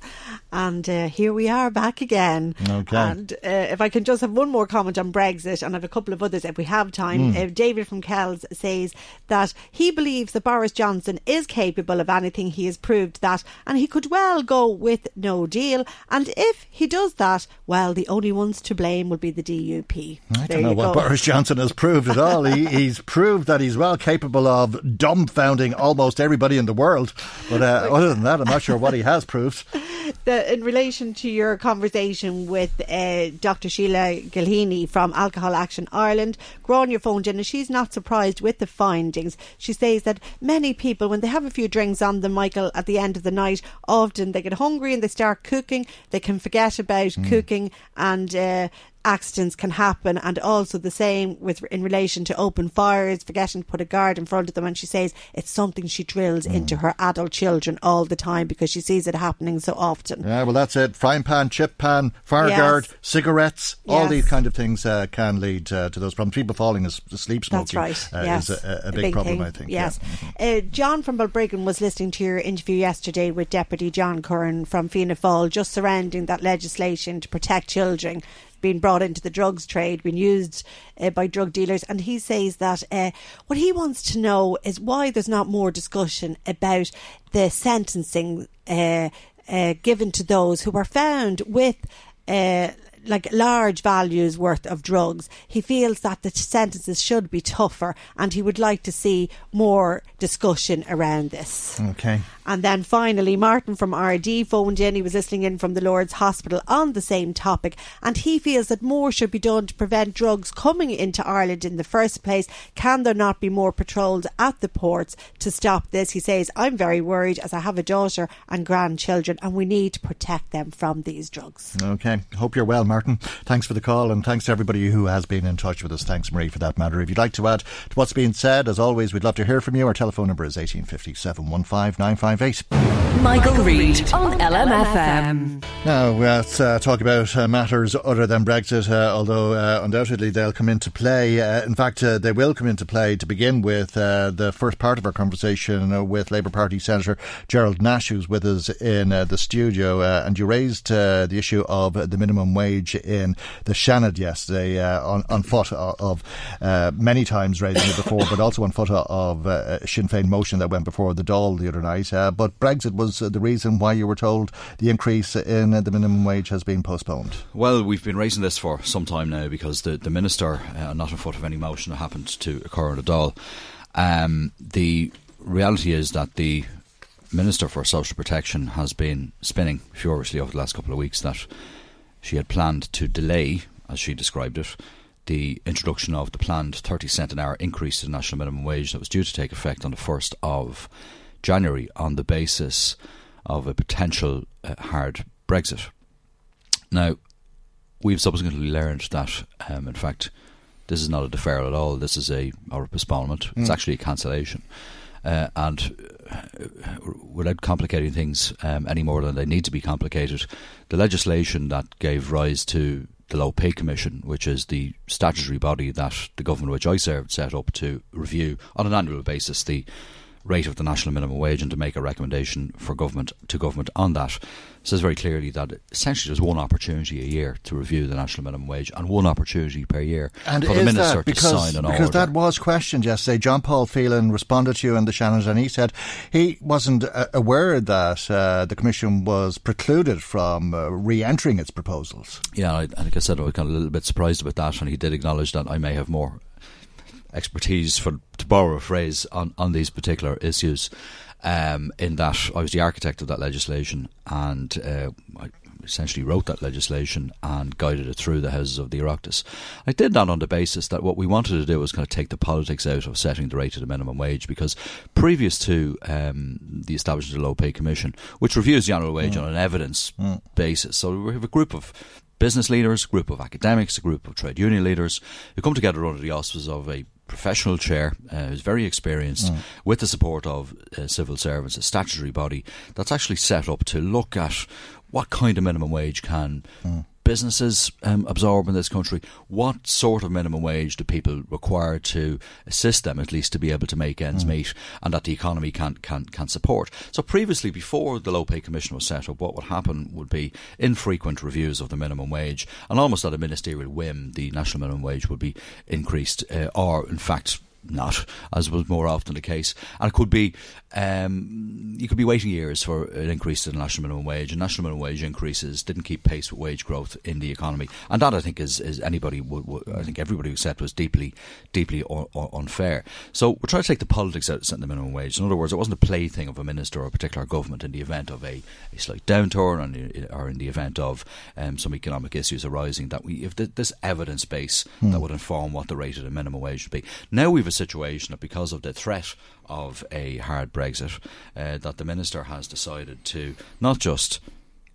Speaker 9: and uh, here we are back again.
Speaker 1: Okay.
Speaker 9: And uh, if I can just have one more comment on Brexit, and I have a couple of others if we have time. Mm. David from Kells says, that he believes that Boris Johnson is capable of anything. He has proved that, and he could well go with no deal. And if he does that, well, the only ones to blame will be the DUP.
Speaker 1: I there don't know what Boris Johnson has proved at all. he, (laughs) he's proved that he's well capable of dumbfounding almost everybody in the world. But uh, other than that, I'm not sure what he has proved. (laughs)
Speaker 9: The, in relation to your conversation with uh, Dr. Sheila Gilheany from Alcohol Action Ireland, Grania phoned in and she's not surprised with the findings. She says that many people, when they have a few drinks on them, Michael, at the end of the night, often they get hungry and they start cooking. They can forget about mm. cooking and uh, accidents can happen and also the same with in relation to open fires forgetting to put a guard in front of them and she says it's something she drills mm. into her adult children all the time because she sees it happening so often
Speaker 1: yeah well that's it frying pan chip pan fire yes. guard cigarettes yes. all these kind of things uh, can lead uh, to those problems people falling asleep smoking
Speaker 9: that's right uh,
Speaker 1: yes. is a, a, big, big problem
Speaker 9: thing.
Speaker 1: I think
Speaker 9: yes yeah. mm-hmm. John from Balbriggan was listening to your interview yesterday with Deputy John Curran from Fianna Fáil just surrounding that legislation to protect children being brought into the drugs trade, being used uh, by drug dealers. And he says that uh, what he wants to know is why there's not more discussion about the sentencing uh, uh given to those who were found with uh, like large values worth of drugs. He feels that the sentences should be tougher and he would like to see more discussion around this.
Speaker 1: Okay.
Speaker 9: And then finally, Martin from Ardee phoned in. He was listening in from the Lourdes Hospital on the same topic, and he feels that more should be done to prevent drugs coming into Ireland in the first place. Can there not be more patrolled at the ports to stop this? He says, I'm very worried as I have a daughter and grandchildren, and we need to protect them from these drugs.
Speaker 1: Okay. Hope you're well, Martin. Thanks for the call, and thanks to everybody who has been in touch with us. Thanks, Marie, for that matter. If you'd like to add to what's been said, as always, we'd love to hear from you. Our telephone number is 1850 715 958.
Speaker 5: Michael, Reade on LMFM.
Speaker 1: Now, let's uh, talk about uh, matters other than Brexit, uh, although uh, undoubtedly they'll come into play. Uh, in fact, uh, they will come into play to begin with. the first part of our conversation with Labour Party Senator Gerald Nash, who's with us in the studio, and you raised the issue of the minimum wage in the Seanad yesterday on, on foot of many times raising it before, but also on foot of a Sinn Féin motion that went before the Dáil the other night. But Brexit was the reason why you were told the increase in the minimum wage has been postponed.
Speaker 14: Well, we've been raising this for some time now because the, the minister, uh, not in foot of any motion that happened to occur the Dáil, um, the reality is that the Minister for Social Protection has been spinning furiously over the last couple of weeks that she had planned to delay, as she described it, the introduction of the planned 30 cent an hour increase to the national minimum wage that was due to take effect on the 1st of January on the basis of a potential uh, hard Brexit. Now, we've subsequently learned that, um, in fact, this is not a deferral at all. This is a or a postponement. Mm. It's actually a cancellation. Uh, and uh, without complicating things um, any more than they need to be complicated, the legislation that gave rise to the Low Pay Commission, which is the statutory body that the government which I served set up to review on an annual basis the rate of the national minimum wage and to make a recommendation for government to government on that It says very clearly that essentially there's one opportunity a year to review the national minimum wage and one opportunity per year
Speaker 1: and
Speaker 14: for the minister because, to sign an
Speaker 1: because
Speaker 14: order.
Speaker 1: that was questioned yesterday. John Paul Phelan responded to you in the Seanad and he said he wasn't uh, aware that uh, the Commission was precluded from uh, re-entering its proposals.
Speaker 14: Yeah, I, like I said, I was kind of a little bit surprised about that and he did acknowledge that I may have more expertise, for to borrow a phrase, on, on these particular issues. Um, in that I was the architect of that legislation, and uh, I essentially wrote that legislation and guided it through the houses of the Oireachtas. I did that on the basis that what we wanted to do was kind of take the politics out of setting the rate of the minimum wage, because previous to um, the establishment of the Low Pay Commission, which reviews the annual wage mm. on an evidence mm. basis, so we have a group of business leaders, a group of academics, a group of trade union leaders who come together under the auspices of a professional chair uh, who's very experienced mm. with the support of uh, civil servants, a statutory body that's actually set up to look at what kind of minimum wage can mm businesses um, absorb in this country? What sort of minimum wage do people require to assist them, at least to be able to make ends mm. meet, and that the economy can, can, can support? So, previously, before the Low Pay Commission was set up, what would happen would be infrequent reviews of the minimum wage, and almost at a ministerial whim, the national minimum wage would be increased, uh, or in fact, not, as was more often the case. And it could be, um, you could be waiting years for an increase in the national minimum wage, and national minimum wage increases didn't keep pace with wage growth in the economy. And that, I think, is, is anybody, would, would, I think everybody who said was deeply, deeply un, un, unfair. So we're trying to take the politics out of setting the minimum wage. In other words, it wasn't a plaything of a minister or a particular government in the event of a, a slight downturn or in the event of um, some economic issues arising. That we, if the, this evidence base hmm. that would inform what the rate of the minimum wage should be. Now we've situation that because of the threat of a hard Brexit, uh, that the minister has decided to not just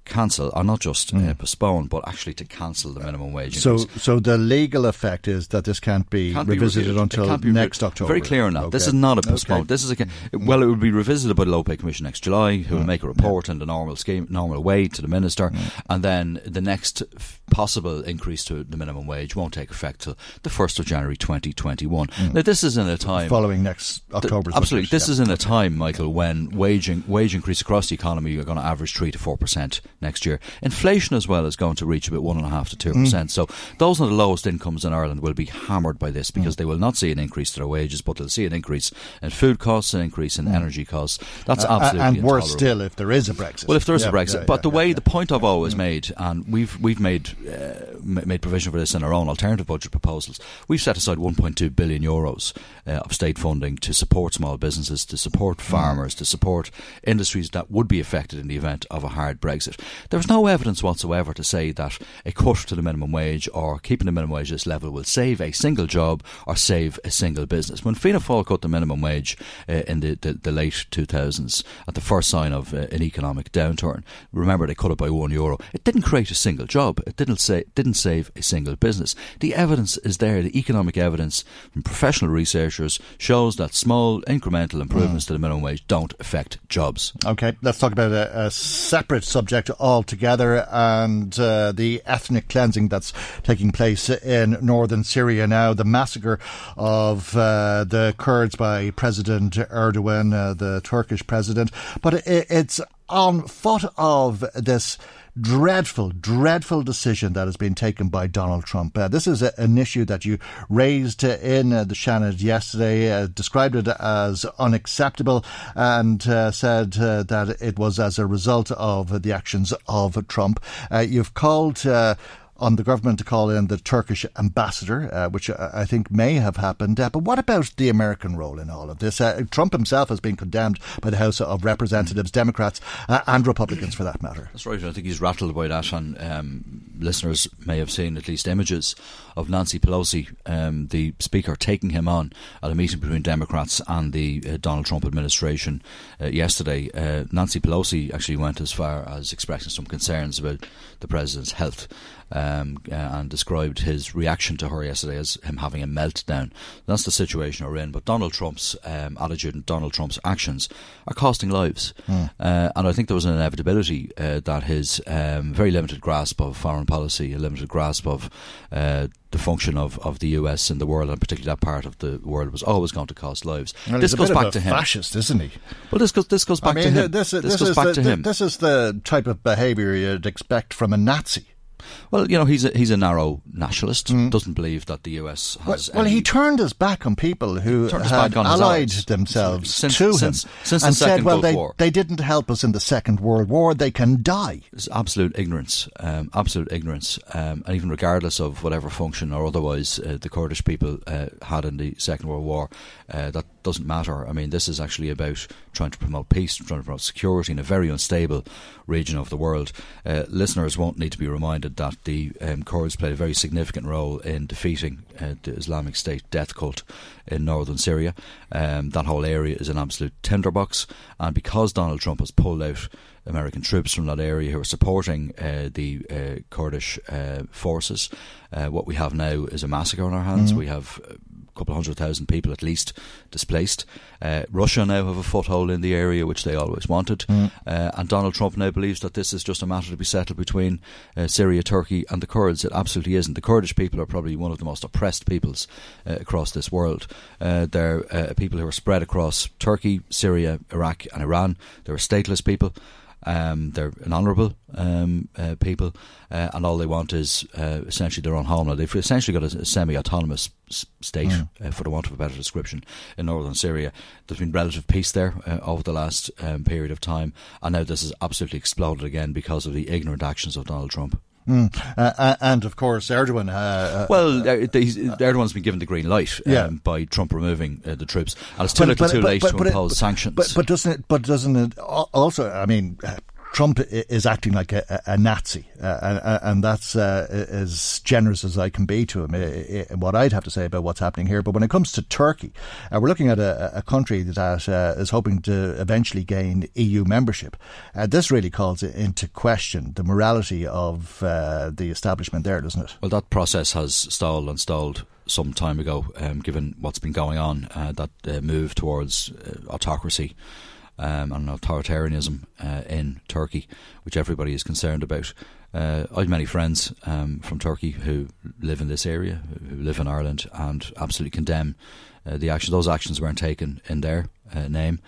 Speaker 14: cancel, or not just mm. uh, postpone, but actually to cancel the minimum wage.
Speaker 1: So, increase. so the legal effect is that this can't be can't revisited be until be next re- October.
Speaker 14: Very clear on that. Okay. This is not a postpone. Okay. This is a well, it will be revisited by the Low Pay Commission next July, who mm. will make a report yeah. in the normal scheme, normal way to the minister, mm. and then the next possible increase to the minimum wage won't take effect till the first of January 2021. Mm. Now, this is in a time
Speaker 1: following next October.
Speaker 14: Absolutely, this is in a time, Michael, when wage in, wage increase across the economy are going to average three to four percent next year. Inflation as well is going to reach about one and a half to two percent. Mm. So those on the lowest incomes in Ireland will be hammered by this because mm. they will not see an increase to their wages, but they'll see an increase in food costs, an increase in mm. energy costs. That's uh, absolutely
Speaker 1: and worse still if there is a Brexit.
Speaker 14: Well, if there is yeah, a Brexit, yeah, but yeah, the way the point I've always made, and we've we've made uh, made provision for this in our own alternative budget proposals. We've set aside 1.2 billion euros uh, of state funding to support small businesses, to support farmers, to support industries that would be affected in the event of a hard Brexit. There's no evidence whatsoever to say that a cut to the minimum wage or keeping the minimum wage at this level will save a single job or save a single business. When Fianna Fáil cut the minimum wage uh, in the, the, the, late 2000s, at the first sign of uh, an economic downturn, remember they cut it by one euro. It didn't create a single job. It didn't say didn't save a single business. The evidence is there. The economic evidence from professional researchers shows that small incremental improvements mm. to the minimum wage don't affect jobs.
Speaker 1: Okay, let's talk about a, a separate subject altogether and uh, the ethnic cleansing that's taking place in northern Syria now. The massacre of uh, the Kurds by President Erdogan, uh, the Turkish president. But it, it's on foot of this dreadful, dreadful decision that has been taken by Donald Trump. Uh, this is a, an issue that you raised in uh, the Seanad yesterday, uh, described it as unacceptable, and uh, said uh, that it was as a result of the actions of Trump. Uh, you've called on the government to call in the Turkish ambassador, uh, which I think may have happened. Uh, but what about the American role in all of this? Uh, Trump himself has been condemned by the House of Representatives, Democrats uh, and Republicans for that matter.
Speaker 14: That's right. I think he's rattled by that, and um, listeners may have seen at least images of Nancy Pelosi, um, the Speaker, taking him on at a meeting between Democrats and the uh, Donald Trump administration uh, yesterday. Nancy Pelosi actually went as far as expressing some concerns about the president's health um, uh, and described his reaction to her yesterday as him having a meltdown. That's the situation we're in. But Donald Trump's um, attitude and Donald Trump's actions are costing lives. Mm. Uh, and I think there was an inevitability uh, that his um, very limited grasp of foreign policy, a limited grasp of uh, the function of, of the US in the world, and particularly that part of the world, was always going to cost lives.
Speaker 1: Well, this goes back to him. Fascist, isn't he?
Speaker 14: Well, this goes this goes back I mean, to him.
Speaker 1: This,
Speaker 14: this,
Speaker 1: this
Speaker 14: goes back
Speaker 1: the,
Speaker 14: to him.
Speaker 1: This is the type of behaviour you'd expect from a Nazi.
Speaker 14: Well, you know, he's a, he's a narrow nationalist. Mm. Doesn't believe that the US has.
Speaker 1: Well, well he turned his back on people who had allied themselves since, to
Speaker 14: since,
Speaker 1: him
Speaker 14: since
Speaker 1: and
Speaker 14: said,
Speaker 1: "Well, they,
Speaker 14: War.
Speaker 1: they didn't help us in the Second World War. They can die."
Speaker 14: It's absolute ignorance, um, absolute ignorance, um, and even regardless of whatever function or otherwise uh, the Kurdish people uh, had in the Second World War, uh, that doesn't matter. I mean, this is actually about trying to promote peace, trying to promote security in a very unstable region of the world. Uh, listeners won't need to be reminded that the um, Kurds played a very significant role in defeating uh, the Islamic State death cult in northern Syria. Um, that whole area is an absolute tinderbox, and because Donald Trump has pulled out American troops from that area who are supporting uh, the uh, Kurdish uh, forces, uh, what we have now is a massacre on our hands. Mm-hmm. We have couple of hundred thousand people at least displaced. Uh, Russia now have a foothold in the area, which they always wanted. Mm. Uh, and Donald Trump now believes that this is just a matter to be settled between uh, Syria, Turkey, and the Kurds. It absolutely isn't. The Kurdish people are probably one of the most oppressed peoples uh, across this world. Uh, they're uh, people who are spread across Turkey, Syria, Iraq, and Iran. They're stateless people. Um, they're an honourable um, uh, people, uh, and all they want is uh, essentially their own homeland. They've essentially got a, a semi-autonomous s- state, mm. Uh, for the want of a better description, in northern Syria. There's been relative peace there uh, over the last um, period of time, and now this has absolutely exploded again because of the ignorant actions of Donald Trump.
Speaker 1: Mm. Uh, and of course, Erdogan. Uh,
Speaker 14: uh well, uh, Erdogan's been given the green light um, yeah. by Trump removing uh, the troops, and it's still but, little but, too but, late to impose
Speaker 1: it,
Speaker 14: sanctions.
Speaker 1: But, but doesn't it? But doesn't it also? I mean, Trump is acting like a, a Nazi, uh, and that's uh, as generous as I can be to him. what I'd have to say about what's happening here, but when it comes to Turkey, uh, we're looking at a, a country that uh, is hoping to eventually gain EU membership. Uh, this really calls into question the morality of uh, the establishment there, doesn't it?
Speaker 14: Well, that process has stalled and stalled some time ago, um, given what's been going on. that move towards autocracy um, and authoritarianism uh, in Turkey, which everybody is concerned about. Uh, I have many friends um, from Turkey who live in this area, who live in Ireland, and absolutely condemn uh, the actions. Those actions weren't taken in their uh, name,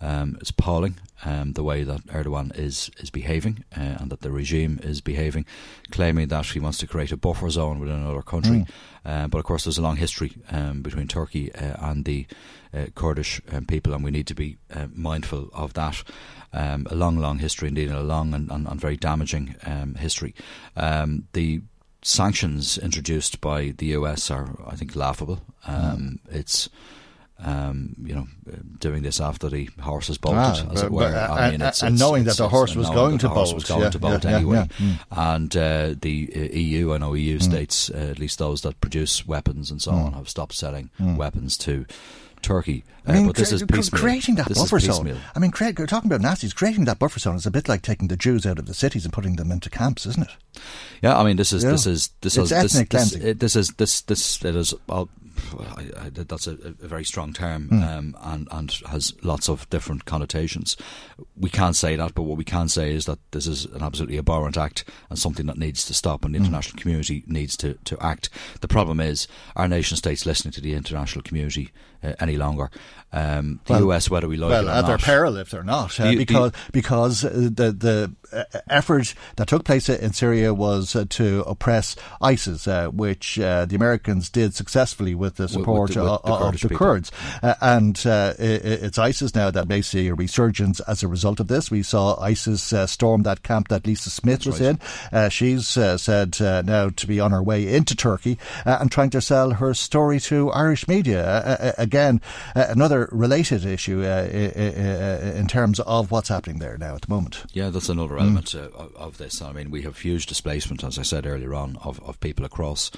Speaker 14: Um, it's appalling um, the way that Erdogan is is behaving uh, and that the regime is behaving, claiming that he wants to create a buffer zone within another country. Mm. Uh, but of course, there's a long history um, between Turkey uh, and the uh, Kurdish um, people, and we need to be uh, mindful of that. Um, a long, long history indeed, and a long and, and, and very damaging um, history. the sanctions introduced by the US are, I think, laughable. Um, mm. It's um, you know, doing this after the horse has bolted, ah, as but, it were. But,
Speaker 1: I mean, it's, and it's, knowing it's, that the horse was going to bolt,
Speaker 14: was going
Speaker 1: yeah,
Speaker 14: to bolt
Speaker 1: yeah,
Speaker 14: anyway,
Speaker 1: yeah,
Speaker 14: and uh, the uh, EU, I know EU mm. states, uh, at least those that produce weapons and so mm. on, have stopped selling mm. weapons to Turkey.
Speaker 1: I mean, uh, but this is piecemeal. creating that this buffer zone. I mean, Craig, you're talking about Nazis. Creating that buffer zone is a bit like taking the Jews out of the cities and putting them into camps, isn't it?
Speaker 14: Yeah, I mean, this is yeah. this is this
Speaker 1: it's
Speaker 14: is
Speaker 1: ethnic
Speaker 14: this,
Speaker 1: cleansing.
Speaker 14: This, this is this this it is. I'll, I, I, that's a, a, very strong term mm. um, and, and has lots of different connotations. We can't say that, but what we can say is that this is an absolutely abhorrent act and something that needs to stop, and the mm. international community needs to, to act. The problem is our nation states listening to the international community uh, any longer. Um, the well, US, whether we like
Speaker 1: well,
Speaker 14: it or
Speaker 1: at
Speaker 14: not,
Speaker 1: their peril if they're not, uh, because because uh, the the uh, effort that took place in Syria was uh, to oppress ISIS, uh, which the Americans did successfully with the support with, with the, with of, the, of the Kurds, and it, it's ISIS now that may see a resurgence as a result of this. We saw ISIS storm that camp that Lisa Smith That's was right. in. she's said now to be on her way into Turkey and trying to sell her story to Irish media. again, another related issue uh, in terms of what's happening there now at the moment.
Speaker 14: Yeah, that's another element mm. of, of, this. I mean, we have huge displacement, as I said earlier on, of, of people across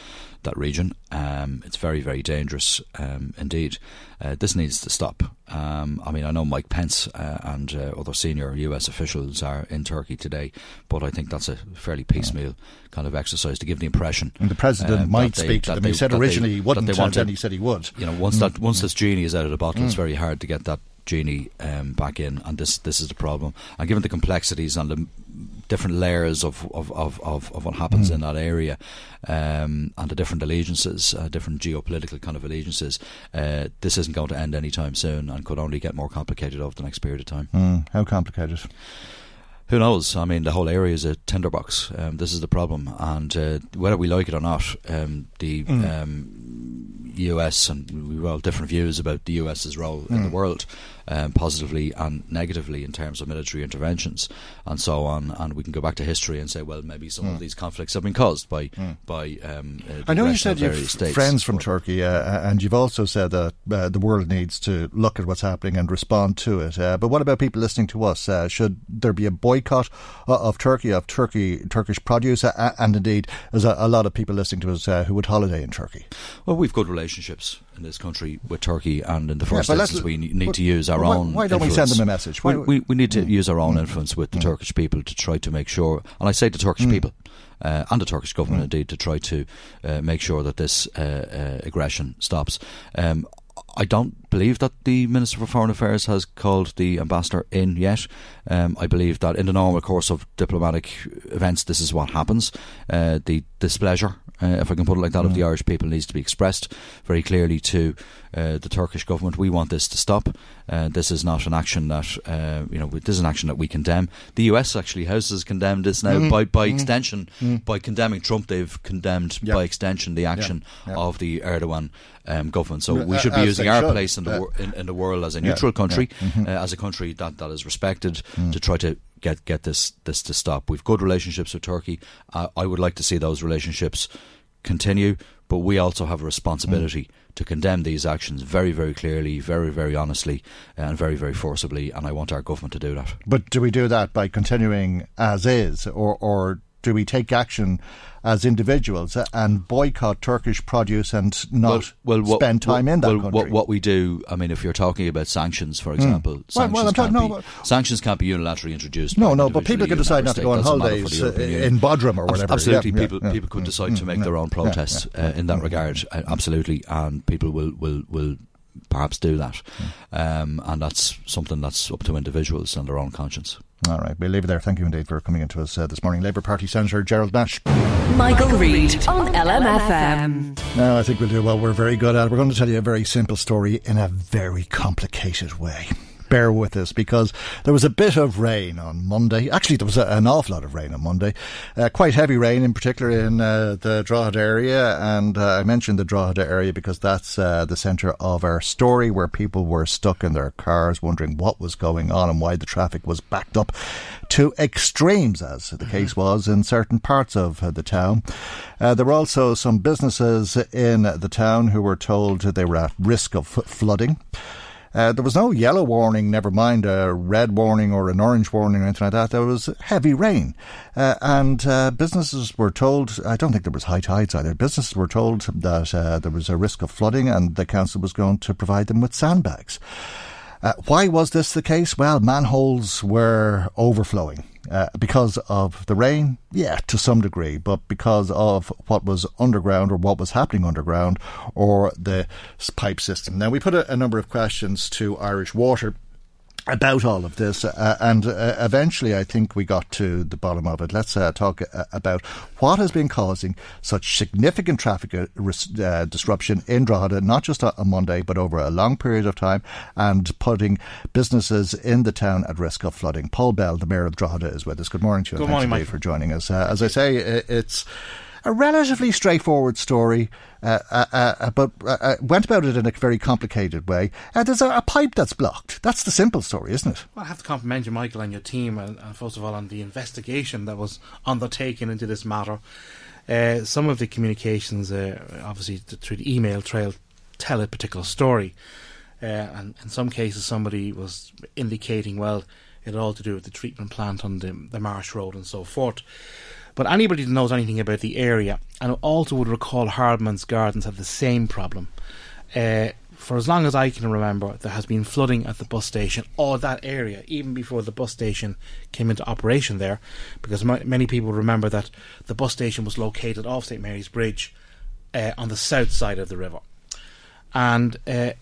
Speaker 14: that region. Um, it's very, very dangerous um, indeed. Uh, this needs to stop. Um, I mean, I know Mike Pence uh, and uh, other senior US officials are in Turkey today, but I think that's a fairly piecemeal kind of exercise to give the impression.
Speaker 1: And the president um, might they, speak to them. They, he said originally they, he wouldn't, and then he said he would.
Speaker 14: You know, once mm. that once this genie is out of the bottle, mm. it's very hard to get that genie um, back in, and this this is the problem. And given the complexities and the different layers of of, of, of, of what happens mm. in that area, um, and the different allegiances, uh, different geopolitical kind of allegiances, uh, this isn't going to end anytime soon, and could only get more complicated over the next period of time.
Speaker 1: Mm. How complicated?
Speaker 14: who knows? I mean, the whole area is a tinderbox. Um, this is the problem, and uh, whether we like it or not, um, the mm. um, US and we have all different views about the US's role mm. in the mm. world um, positively and negatively in terms of military interventions and so on. And we can go back to history and say, well, maybe some mm. of these conflicts have been caused by mm. by. Um, uh,
Speaker 1: I know you said you've
Speaker 14: states.
Speaker 1: friends from Turkey, uh, and you've also said that uh, the world needs to look at what's happening and respond to it. Uh, but what about people listening to us? Uh, should there be a boycott of Turkey, of Turkey Turkish produce, and indeed, there's a, a, lot of people listening to us uh, who would holiday in Turkey?
Speaker 14: Well, we've good relationships in this country with Turkey, and in the first yeah, instance, we need to use our
Speaker 1: why,
Speaker 14: own.
Speaker 1: Why don't
Speaker 14: influence.
Speaker 1: we send them a message?
Speaker 14: We, we, we, need to mm. use our own mm. influence with the mm. Turkish people to try to make sure, and I say the Turkish mm. people. Uh, and the Turkish government, mm. indeed, to try to uh, make sure that this uh, uh aggression stops. Um, I don't believe that the Minister for Foreign Affairs has called the ambassador in yet. Um, I believe that in the normal course of diplomatic events, this is what happens. Uh, the displeasure, uh, if I can put it like that, of the mm. Irish people needs to be expressed very clearly to uh, the Turkish government. We want this to stop. Uh, this is not an action that uh, you know. This is an action that we condemn. The U.S. actually has condemned this now mm. by by mm. extension mm. by condemning Trump. They've condemned yep. by extension the action yep. Yep. of the Erdogan um, government. So we should be using our place in the wor- in, in, the world as a neutral country, mm-hmm. uh, as a country that, that is respected, mm. to try to get get this this to stop. We've good relationships with Turkey. Uh, I would like to see those relationships continue, but we also have a responsibility mm. to condemn these actions very, very clearly, very, very honestly, and very, very forcibly. And I want our government to do that.
Speaker 1: But do we do that by continuing as is, or or do we take action as individuals and boycott Turkish produce and not well, well, spend time
Speaker 14: well,
Speaker 1: in that
Speaker 14: well,
Speaker 1: country?
Speaker 14: What, what we do, I mean, if you're talking about sanctions, for hmm. example, mm. sanctions, well, can't
Speaker 1: talking,
Speaker 14: be,
Speaker 1: no,
Speaker 14: sanctions can't be unilaterally introduced.
Speaker 1: No, no, but people can decide not to go on holidays uh, in Bodrum or whatever.
Speaker 14: Absolutely,
Speaker 1: yeah,
Speaker 14: people
Speaker 1: yeah,
Speaker 14: people could decide to make their own protests uh, in that regard. Uh, absolutely, and people will will will perhaps do that. Um, and that's something that's up to individuals and their own conscience.
Speaker 1: All right, we'll leave it there. Thank you indeed for coming into us uh, this morning. Labour Party Senator Gerald Nash.
Speaker 5: Michael, Reade on LMFM.
Speaker 1: Now, I think we'll do well. We're very good at it. We're going to tell you a very simple story in a very complicated way. Bear with us because there was a bit of rain on Monday. Actually, there was a, an awful lot of rain on Monday. Uh, quite heavy rain, in particular in uh, the Drogheda area. And uh, I mentioned the Drogheda area because that's uh, the centre of our story where people were stuck in their cars wondering what was going on and why the traffic was backed up to extremes, as the case mm-hmm. was in certain parts of uh, the town. Uh, there were also some businesses in the town who were told they were at risk of flooding. Uh, there was no yellow warning, never mind a red warning or an orange warning or anything like that. There was heavy rain. Uh, and uh, businesses were told, I don't think there was high tides either, businesses were told that uh, there was a risk of flooding and the council was going to provide them with sandbags. Uh, why was this the case? Well, manholes were overflowing. Uh, because of the rain, yeah, to some degree, but because of what was underground or what was happening underground or the pipe system. Now, we put a, a number of questions to Irish Water about all of this, uh, and uh, eventually I think we got to the bottom of it. Let's uh, talk uh, about what has been causing such significant traffic uh, uh, disruption in Drogheda, not just on Monday, but over a long period of time, and putting businesses in the town at risk of flooding. Paul Bell, the Mayor of Drogheda, is with us. Good morning to you.
Speaker 15: Good morning,
Speaker 1: Mike. for joining us. as I say, it's a relatively straightforward story, uh, uh, uh, but uh, uh, went about it in a very complicated way. Uh, there's a, a, pipe that's blocked. That's the simple story, isn't it?
Speaker 15: Well, I have to compliment you, Michael, and your team, and, and first of all, on the investigation that was undertaken into this matter. some of the communications, obviously through the email trail, tell a particular story. and in some cases, somebody was indicating, well, it had all to do with the treatment plant on the, the Marsh Road and so forth. But anybody that knows anything about the area and also would recall Hardman's Gardens had the same problem. Uh, for as long as I can remember, there has been flooding at the bus station or that area, even before the bus station came into operation there, because many people remember that the bus station was located off St Mary's Bridge uh, on the south side of the river. And uh,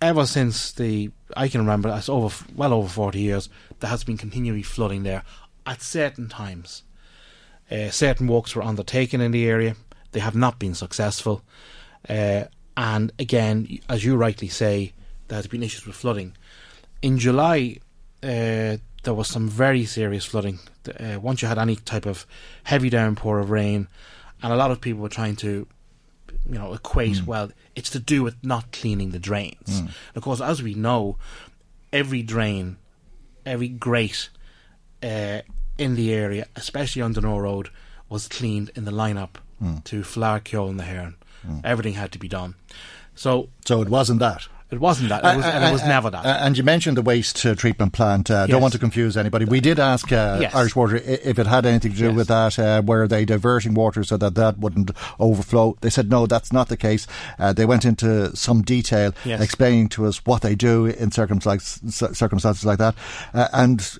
Speaker 15: ever since the, I can remember, it's over well over 40 years, there has been continually flooding there at certain times. Uh, certain works were undertaken in the area. They have not been successful. Uh, and again, as you rightly say, there has been issues with flooding. In July, uh, there was some very serious flooding. Uh, once you had any type of heavy downpour of rain, and a lot of people were trying to, you know, equate, mm. well, it's to do with not cleaning the drains. Mm. Of course, as we know, every drain, every grate uh, in the area, especially on Donore Road, was cleaned in the lineup mm. to Fleadh Cheoil and the Heron. Mm. Everything had to be done. So,
Speaker 1: so it wasn't that.
Speaker 15: It wasn't that. It was, uh, and it was uh, never that.
Speaker 1: Uh, and you mentioned the waste uh, treatment plant. Uh, yes. Don't want to confuse anybody. We did ask uh, yes. Irish Water if it had anything to do yes. with that. were they diverting water so that that wouldn't overflow? They said no, that's not the case. they went into some detail explaining to us what they do in circumstances, circumstances like that, and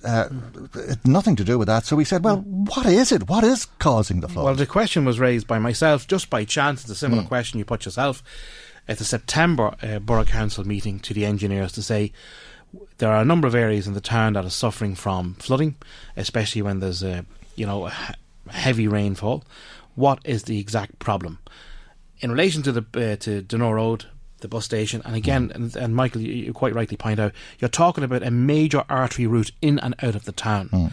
Speaker 1: nothing to do with that. So we said, well, what is it? What is causing the flood?
Speaker 15: Well, the question was raised by myself just by chance. It's a similar mm. question you put yourself at the September uh, Borough Council meeting to the engineers to say there are a number of areas in the town that are suffering from flooding, especially when there's a you know a heavy rainfall. What is the exact problem? In relation to the uh, to Donore Road, the bus station, and again, mm. and, and, Michael, you, you, quite rightly point out, you're talking about a major artery route in and out of the town. Mm.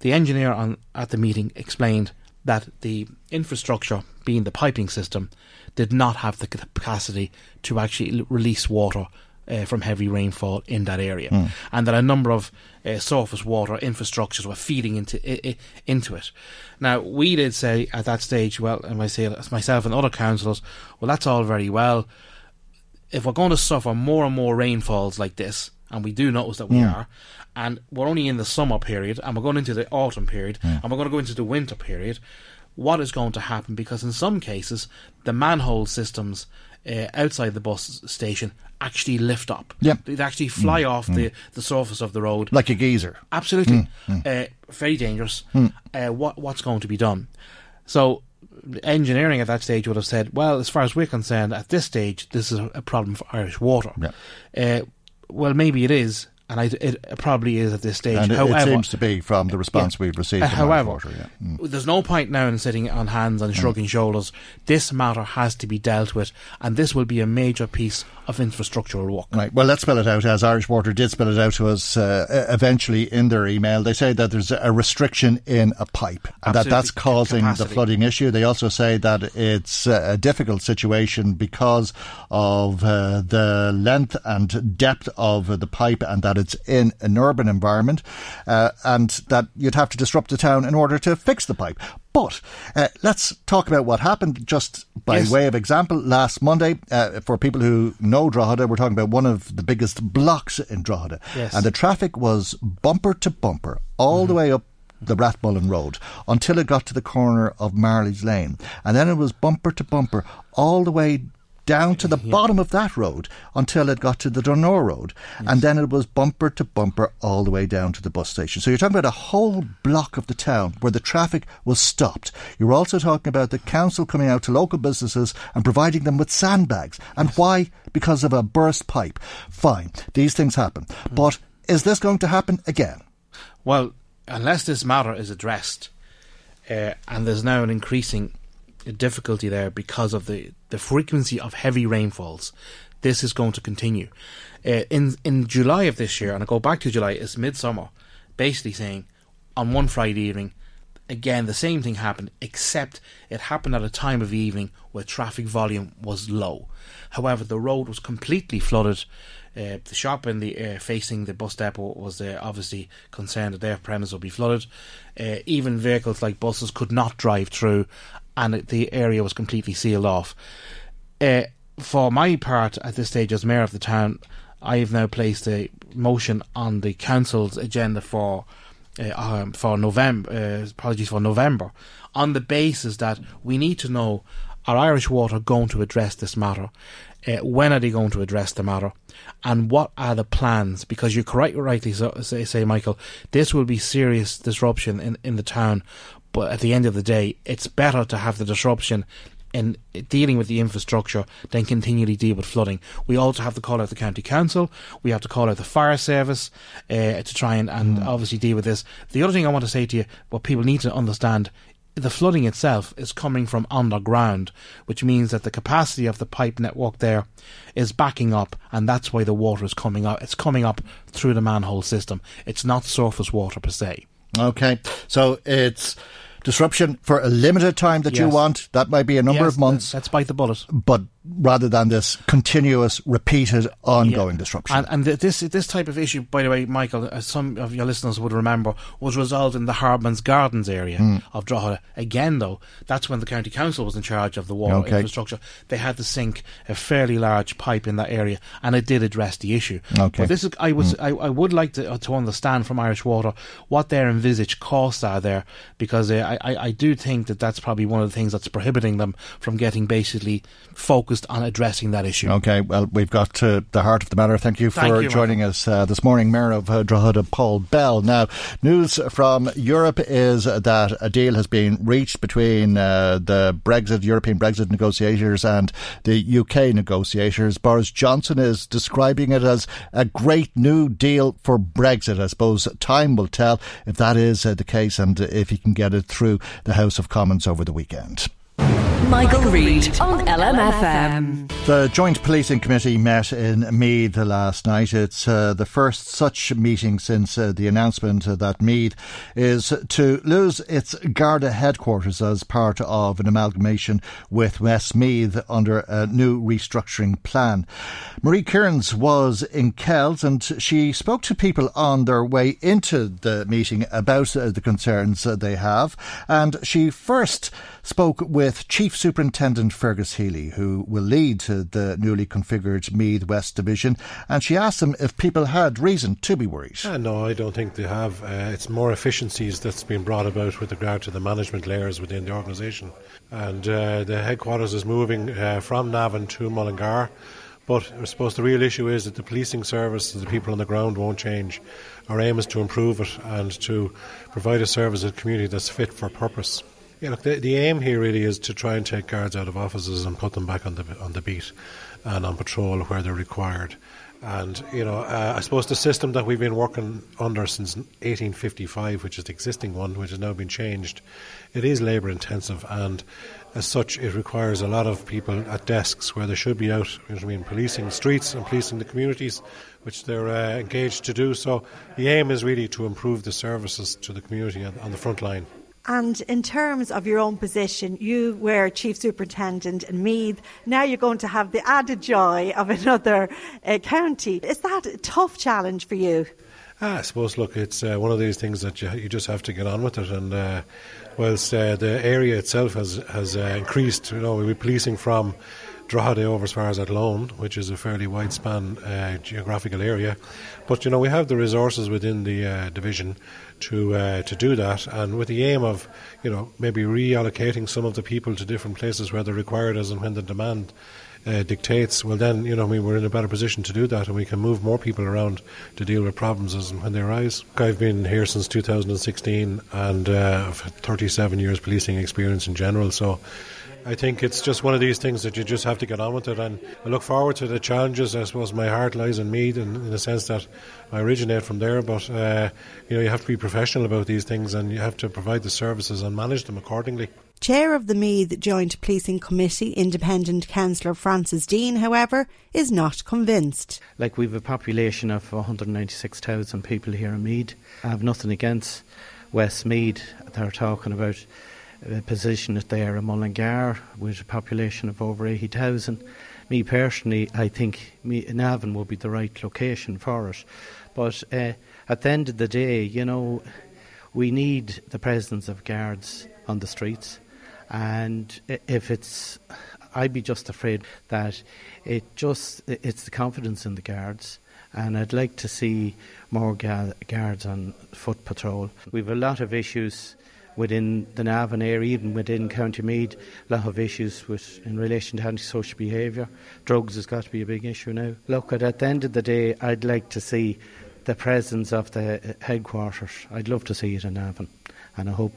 Speaker 15: The engineer on at the meeting explained that the infrastructure, being the piping system, did not have the capacity to actually release water uh, from heavy rainfall in that area, mm. and that a number of uh, surface water infrastructures were feeding into I- into it. Now we did say at that stage, well, and I say myself and other councillors, well, that's all very well. If we're going to suffer more and more rainfalls like this, and we do notice that we mm. are, and we're only in the summer period, and we're going into the autumn period, mm. and we're going to go into the winter period what is going to happen because in some cases the manhole systems uh, outside the bus station actually lift up.
Speaker 1: Yeah.
Speaker 15: They actually fly mm. off mm. the, the surface of the road.
Speaker 1: Like a geyser.
Speaker 15: Absolutely. Mm. mm. Uh, very dangerous. Mm. Uh, what What's going to be done? So, engineering at that stage would have said, well, as far as we're concerned, at this stage, this is a problem for Irish water.
Speaker 1: Yeah.
Speaker 15: Uh, well, maybe it is, and I, it probably is at this stage.
Speaker 1: And
Speaker 15: however,
Speaker 1: it seems to be from the response
Speaker 15: yeah,
Speaker 1: we've received.
Speaker 15: Uh, however,
Speaker 1: water, yeah.
Speaker 15: mm. there's no point now in sitting on hands and shrugging mm. shoulders. This matter has to be dealt with, and this will be a major piece of infrastructural work.
Speaker 1: Right. Well, let's spell it out as Irish Water did spell it out to us uh, eventually in their email. They say that there's a restriction in a pipe and that that's causing capacity. the flooding issue. They also say that it's a difficult situation because of uh, the length and depth of the pipe and that it's in an urban environment uh, and that you'd have to disrupt the town in order to fix the pipe. But uh, let's talk about what happened just by yes. way of example. Last Monday, uh, for people who know Drogheda, we're talking about one of the biggest blocks in Drogheda.
Speaker 15: Yes.
Speaker 1: And the traffic was bumper to bumper all mm-hmm. the way up the Rathmullen Road until it got to the corner of Marley's Lane. And then it was bumper to bumper all the way down to the yeah. bottom of that road until it got to the Donore Road. Yes. And then it was bumper to bumper all the way down to the bus station. So you're talking about a whole block of the town where the traffic was stopped. You're also talking about the council coming out to local businesses and providing them with sandbags. And yes. why? Because of a burst pipe. Fine. These things happen. Mm. But is this going to happen again?
Speaker 15: Well, unless this matter is addressed, uh, and there's now an increasing difficulty there because of the, the frequency of heavy rainfalls. This is going to continue. Uh, in in July of this year, and I go back to July, it's midsummer, basically saying on one Friday evening, again the same thing happened, except it happened at a time of evening where traffic volume was low. However, the road was completely flooded. Uh, the shop in the uh, facing the bus depot was uh, obviously concerned that their premise would be flooded. Uh, even vehicles like buses could not drive through, and the area was completely sealed off. Uh, for my part, at this stage, as mayor of the town, I have now placed a motion on the council's agenda for uh, um, for November. Uh, apologies for November, on the basis that we need to know: Are Irish Water going to address this matter? Uh, when are they going to address the matter? And what are the plans? Because you quite rightly so, say, say, Michael, this will be serious disruption in, in the town. But at the end of the day, it's better to have the disruption in dealing with the infrastructure than continually deal with flooding. We also have to call out the county council. We have to call out the fire service uh, to try and, and mm. obviously deal with this. The other thing I want to say to you, what people need to understand, the flooding itself is coming from underground, which means that the capacity of the pipe network there is backing up, and that's why the water is coming up. It's coming up through the manhole system. It's not surface water per se.
Speaker 1: Okay, so it's disruption for a limited time that yes. you want. That might be a number
Speaker 15: yes,
Speaker 1: of months.
Speaker 15: That's bite the bullet.
Speaker 1: But rather than this continuous, repeated, ongoing yeah. disruption.
Speaker 15: And, and, this this type of issue, by the way, Michael, as some of your listeners would remember, was resolved in the Hardman's Gardens area mm. of Drogheda. Again, though, that's when the county council was in charge of the water okay. infrastructure. They had to sink a fairly large pipe in that area, and it did address the issue.
Speaker 1: Okay.
Speaker 15: But this is, I was, mm. I, I, would like to uh, to understand from Irish Water what their envisaged costs are there, because uh, I, I, I do think that that's probably one of the things that's prohibiting them from getting basically focused on addressing that issue.
Speaker 1: Okay, well, we've got to the heart of the matter. Thank you for Thank you, joining us uh, this morning, Mayor of uh, Drogheda, Paul Bell. Now, news from Europe is that a deal has been reached between uh, the Brexit, European Brexit negotiators and the UK negotiators. Boris Johnson is describing it as a great new deal for Brexit. I suppose time will tell if that is uh, the case and if he can get it through the House of Commons over the weekend.
Speaker 5: Michael, Reade on LMFM.
Speaker 1: The Joint Policing Committee met in Meath last night. It's uh, the first such meeting since uh, the announcement that Meath is to lose its Garda headquarters as part of an amalgamation with Westmeath under a new restructuring plan. Marie Kearns was in Kells and she spoke to people on their way into the meeting about uh, the concerns they have. And she first spoke with Chief Superintendent Fergus Healy, who will lead the newly configured Meath West Division, and she asked him if people had reason to be worried.
Speaker 16: Uh, no, I don't think they have. Uh, it's more efficiencies that's been brought about with regard to the management layers within the organisation. And uh, the headquarters is moving uh, from Navan to Mullingar. But I suppose the real issue is that the policing service, the people on the ground won't change. Our aim is to improve it and to provide a service to the community that's fit for purpose. Yeah, look, the, the aim here really is to try and take guards out of offices and put them back on the on the beat and on patrol where they're required. And, you know, uh, I suppose the system that we've been working under since 1855, which is the existing one, which has now been changed, it is labour intensive and as such it requires a lot of people at desks where they should be out, you know I mean, policing streets and policing the communities, which they're uh, engaged to do. So the aim is really to improve the services to the community on the front line.
Speaker 9: And in terms of your own position, you were Chief Superintendent in Meath. Now you're going to have the added joy of another uh, county. Is that a tough challenge for you?
Speaker 16: Ah, I suppose, look, it's uh, one of these things that you, you, just have to get on with it. And uh, whilst uh, the area itself has, has uh, increased, you know, we're policing from Drogheda over as far as Athlone, which is a fairly wide span uh, geographical area. But, you know, we have the resources within the division to uh, to do that, and with the aim of you know maybe reallocating some of the people to different places where they're required as and when the demand uh, dictates. Well, then you know mean we're in a better position to do that, and we can move more people around to deal with problems as and when they arise. I've been here since 2016, and uh, I've had 37 years policing experience in general, so. I think it's just one of these things that you just have to get on with it. And I look forward to the challenges. I suppose my heart lies in Meath, in, in the sense that I originate from there. But uh, you know, you have to be professional about these things, and you have to provide the services and manage them accordingly.
Speaker 9: Chair of the Meath Joint Policing Committee, Independent Councillor Francis Deane, however, is not convinced.
Speaker 17: Like we've a population of 196,000 people here in Meath. I have nothing against West Westmeath. They're talking about position it there in Mullingar with a population of over 80,000. Me personally, I think Navan would be the right location for it. But uh, at the end of the day, you know, we need the presence of guards on the streets. And if it's, I'd be just afraid that it just, it's the confidence in the guards and I'd like to see more guards on foot patrol. We've a lot of issues within the Navan area, even within County Meath, a lot of issues with in relation to antisocial behaviour. Drugs has got to be a big issue now. Look, at, at the end of the day, I'd like to see the presence of the headquarters. I'd love to see it in Navan, and I hope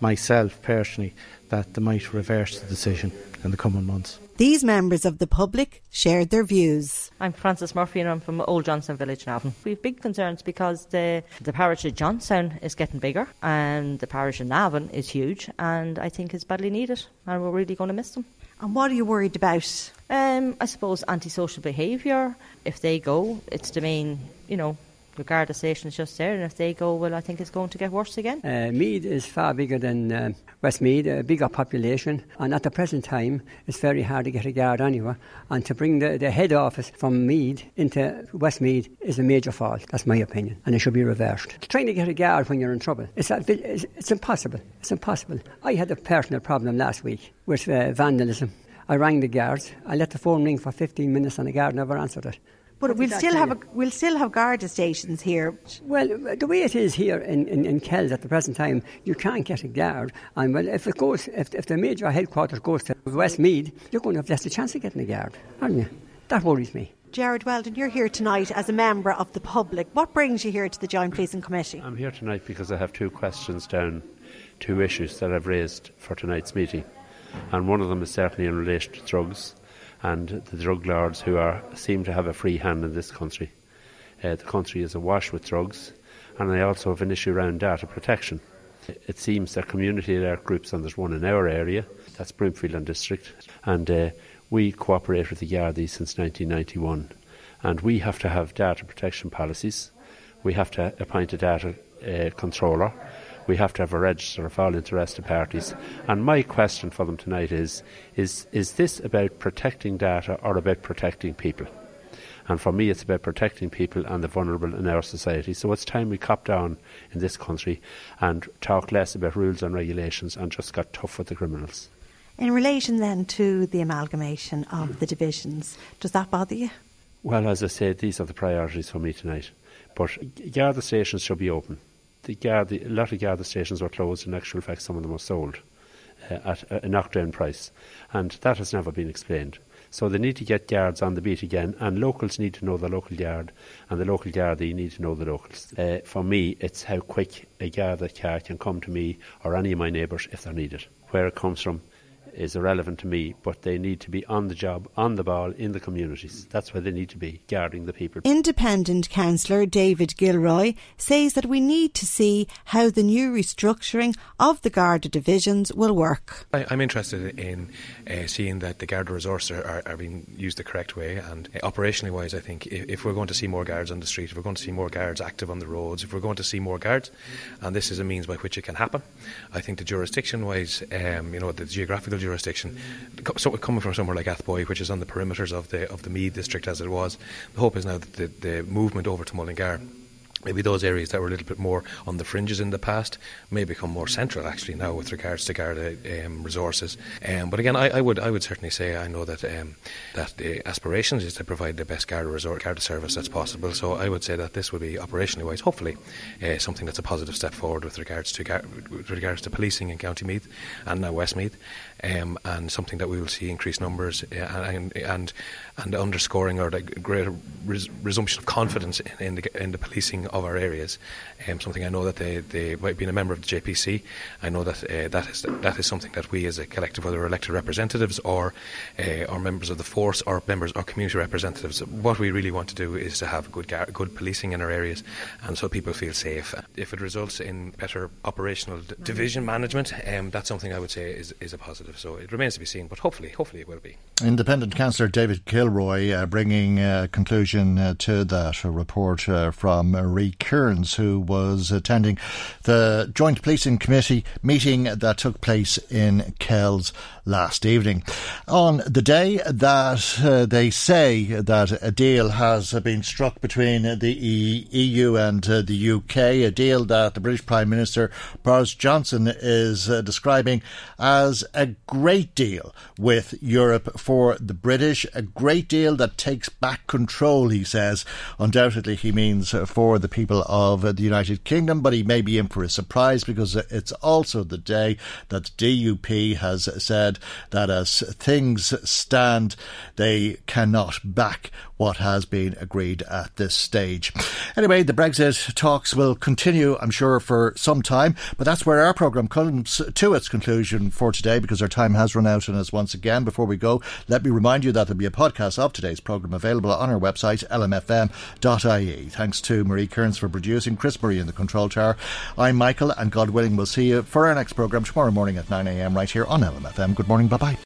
Speaker 17: myself personally that they might reverse the decision in the coming months.
Speaker 9: These members of the public shared their views.
Speaker 18: I'm Frances Murphy and I'm from Old Johnstown Village, Navan. We have big concerns because the, the parish of Johnstown is getting bigger and the parish of Navan is huge and I think it's badly needed and we're really going to miss them.
Speaker 9: And what are you worried about?
Speaker 18: Um, I suppose antisocial behaviour. If they go, it's the main, you know, the Garda station is just there, and if they go, well, I think it's going to get worse again.
Speaker 19: Uh, Meath is far bigger than uh, Westmeath, a bigger population, and at the present time, it's very hard to get a guard anywhere. And to bring the, the head office from Mead into Westmeath is a major fault. That's my opinion, and it should be reversed. Trying to get a guard when you're in trouble, it's, it's, it's impossible. It's impossible. I had a personal problem last week with uh, vandalism. I rang the guards. I let the phone ring for 15 minutes, and the guard never answered it.
Speaker 9: But we'll still have a, we'll still have Garda stations here.
Speaker 19: Well, the way it is here in, in, in Kells at the present time, you can't get a guard. And well, if it goes, if, if the major headquarters goes to Westmeath, you're going to have less a chance of getting a guard, aren't you? That worries me.
Speaker 9: Jared Weldon, you're here tonight as a member of the public. What brings you here to the Joint Policing Committee?
Speaker 20: I'm here tonight because I have two questions down, two issues that I've raised for tonight's meeting. And one of them is certainly in relation to drugs and the drug lords who are seem to have a free hand in this country. Uh, the country is awash with drugs, and I also have an issue around data protection. It seems that community alert groups, and there's one in our area, that's Brimfield and District, and uh, we cooperate with the Gardaí since 1991. And we have to have data protection policies. We have to appoint a data uh, controller we have to have a register of all interested parties. And my question for them tonight is, is, is this about protecting data or about protecting people? And for me, it's about protecting people and the vulnerable in our society. So it's time we cop down in this country and talk less about rules and regulations and just got tough with the criminals.
Speaker 9: In relation then to the amalgamation of the divisions, does that bother you?
Speaker 20: Well, as I said, these are the priorities for me tonight. But Garda stations should be open the Garda, a lot of Garda stations were closed. In actual fact, some of them were sold uh, at a knockdown price, and that has never been explained. So they need to get guards on the beat again, and locals need to know the local guard, and the local Gardaí need to know the locals. Uh, for me, it's how quick a Garda car can come to me or any of my neighbours if they're needed. Where it comes from, is irrelevant to me, but they need to be on the job, on the ball, in the communities. That's where they need to be, guarding the people.
Speaker 9: Independent councillor David Gilroy says that we need to see how the new restructuring of the Garda divisions will work.
Speaker 21: I, am interested in uh, seeing that the Garda resources are, are, being used the correct way, and uh, operationally wise, I think if, if, we're going to see more guards on the street, if we're going to see more guards active on the roads, if we're going to see more guards, and this is a means by which it can happen, I think the jurisdiction wise, um, you know, the geographical jurisdiction, so coming from somewhere like Athboy, which is on the perimeters of the of the Meath district as it was, the hope is now that the, the movement over to Mullingar maybe those areas that were a little bit more on the fringes in the past may become more central actually now with regards to Garda um, resources. Um, but again, I, I, would I would certainly say I know that um, that the aspirations is to provide the best Garda resort Garda service that's possible. So I would say that this would be operationally wise, hopefully, uh, something that's a positive step forward with regards to with regards to policing in County Meath and now Westmeath, um, and something that we will see increased numbers uh, and and and underscoring or the greater res- resumption of confidence in, in, the in the policing of our areas. Um, something I know that they, they being a member of the JPC, I know that uh, that is that is something that we as a collective, whether elected representatives or uh, or members of the force or members or community representatives, what we really want to do is to have good good policing in our areas, and so people feel safe. If it results in better operational d- division management, um, that's something I would say is, is a positive. So it remains to be seen, but hopefully, hopefully it will be.
Speaker 1: Independent Councillor David Gilroy uh, bringing uh, conclusion uh, to that report uh, from Marie Kearns, who was attending the Joint Policing Committee meeting that took place in Kells last evening. On the day that uh, they say that a deal has been struck between the EU and uh, the UK, a deal that the British Prime Minister Boris Johnson is uh, describing as a great deal with Europe for the British, a great deal that takes back control, he says. Undoubtedly, he means for the people of the United Kingdom, but he may be in for a surprise because it's also the day that DUP has said that as things stand, they cannot back what has been agreed at this stage. Anyway, the Brexit talks will continue, I'm sure, for some time, but that's where our programme comes to its conclusion for today because our time has run out on us once again. Before we go, let me remind you that there'll be a podcast of today's programme available on our website, lmfm.ie. Thanks to Marie Kearns for producing, Chris Murray in the control tower. I'm Michael, and God willing, we'll see you for our next programme tomorrow morning at 9am right here on LMFM. Good morning, bye bye.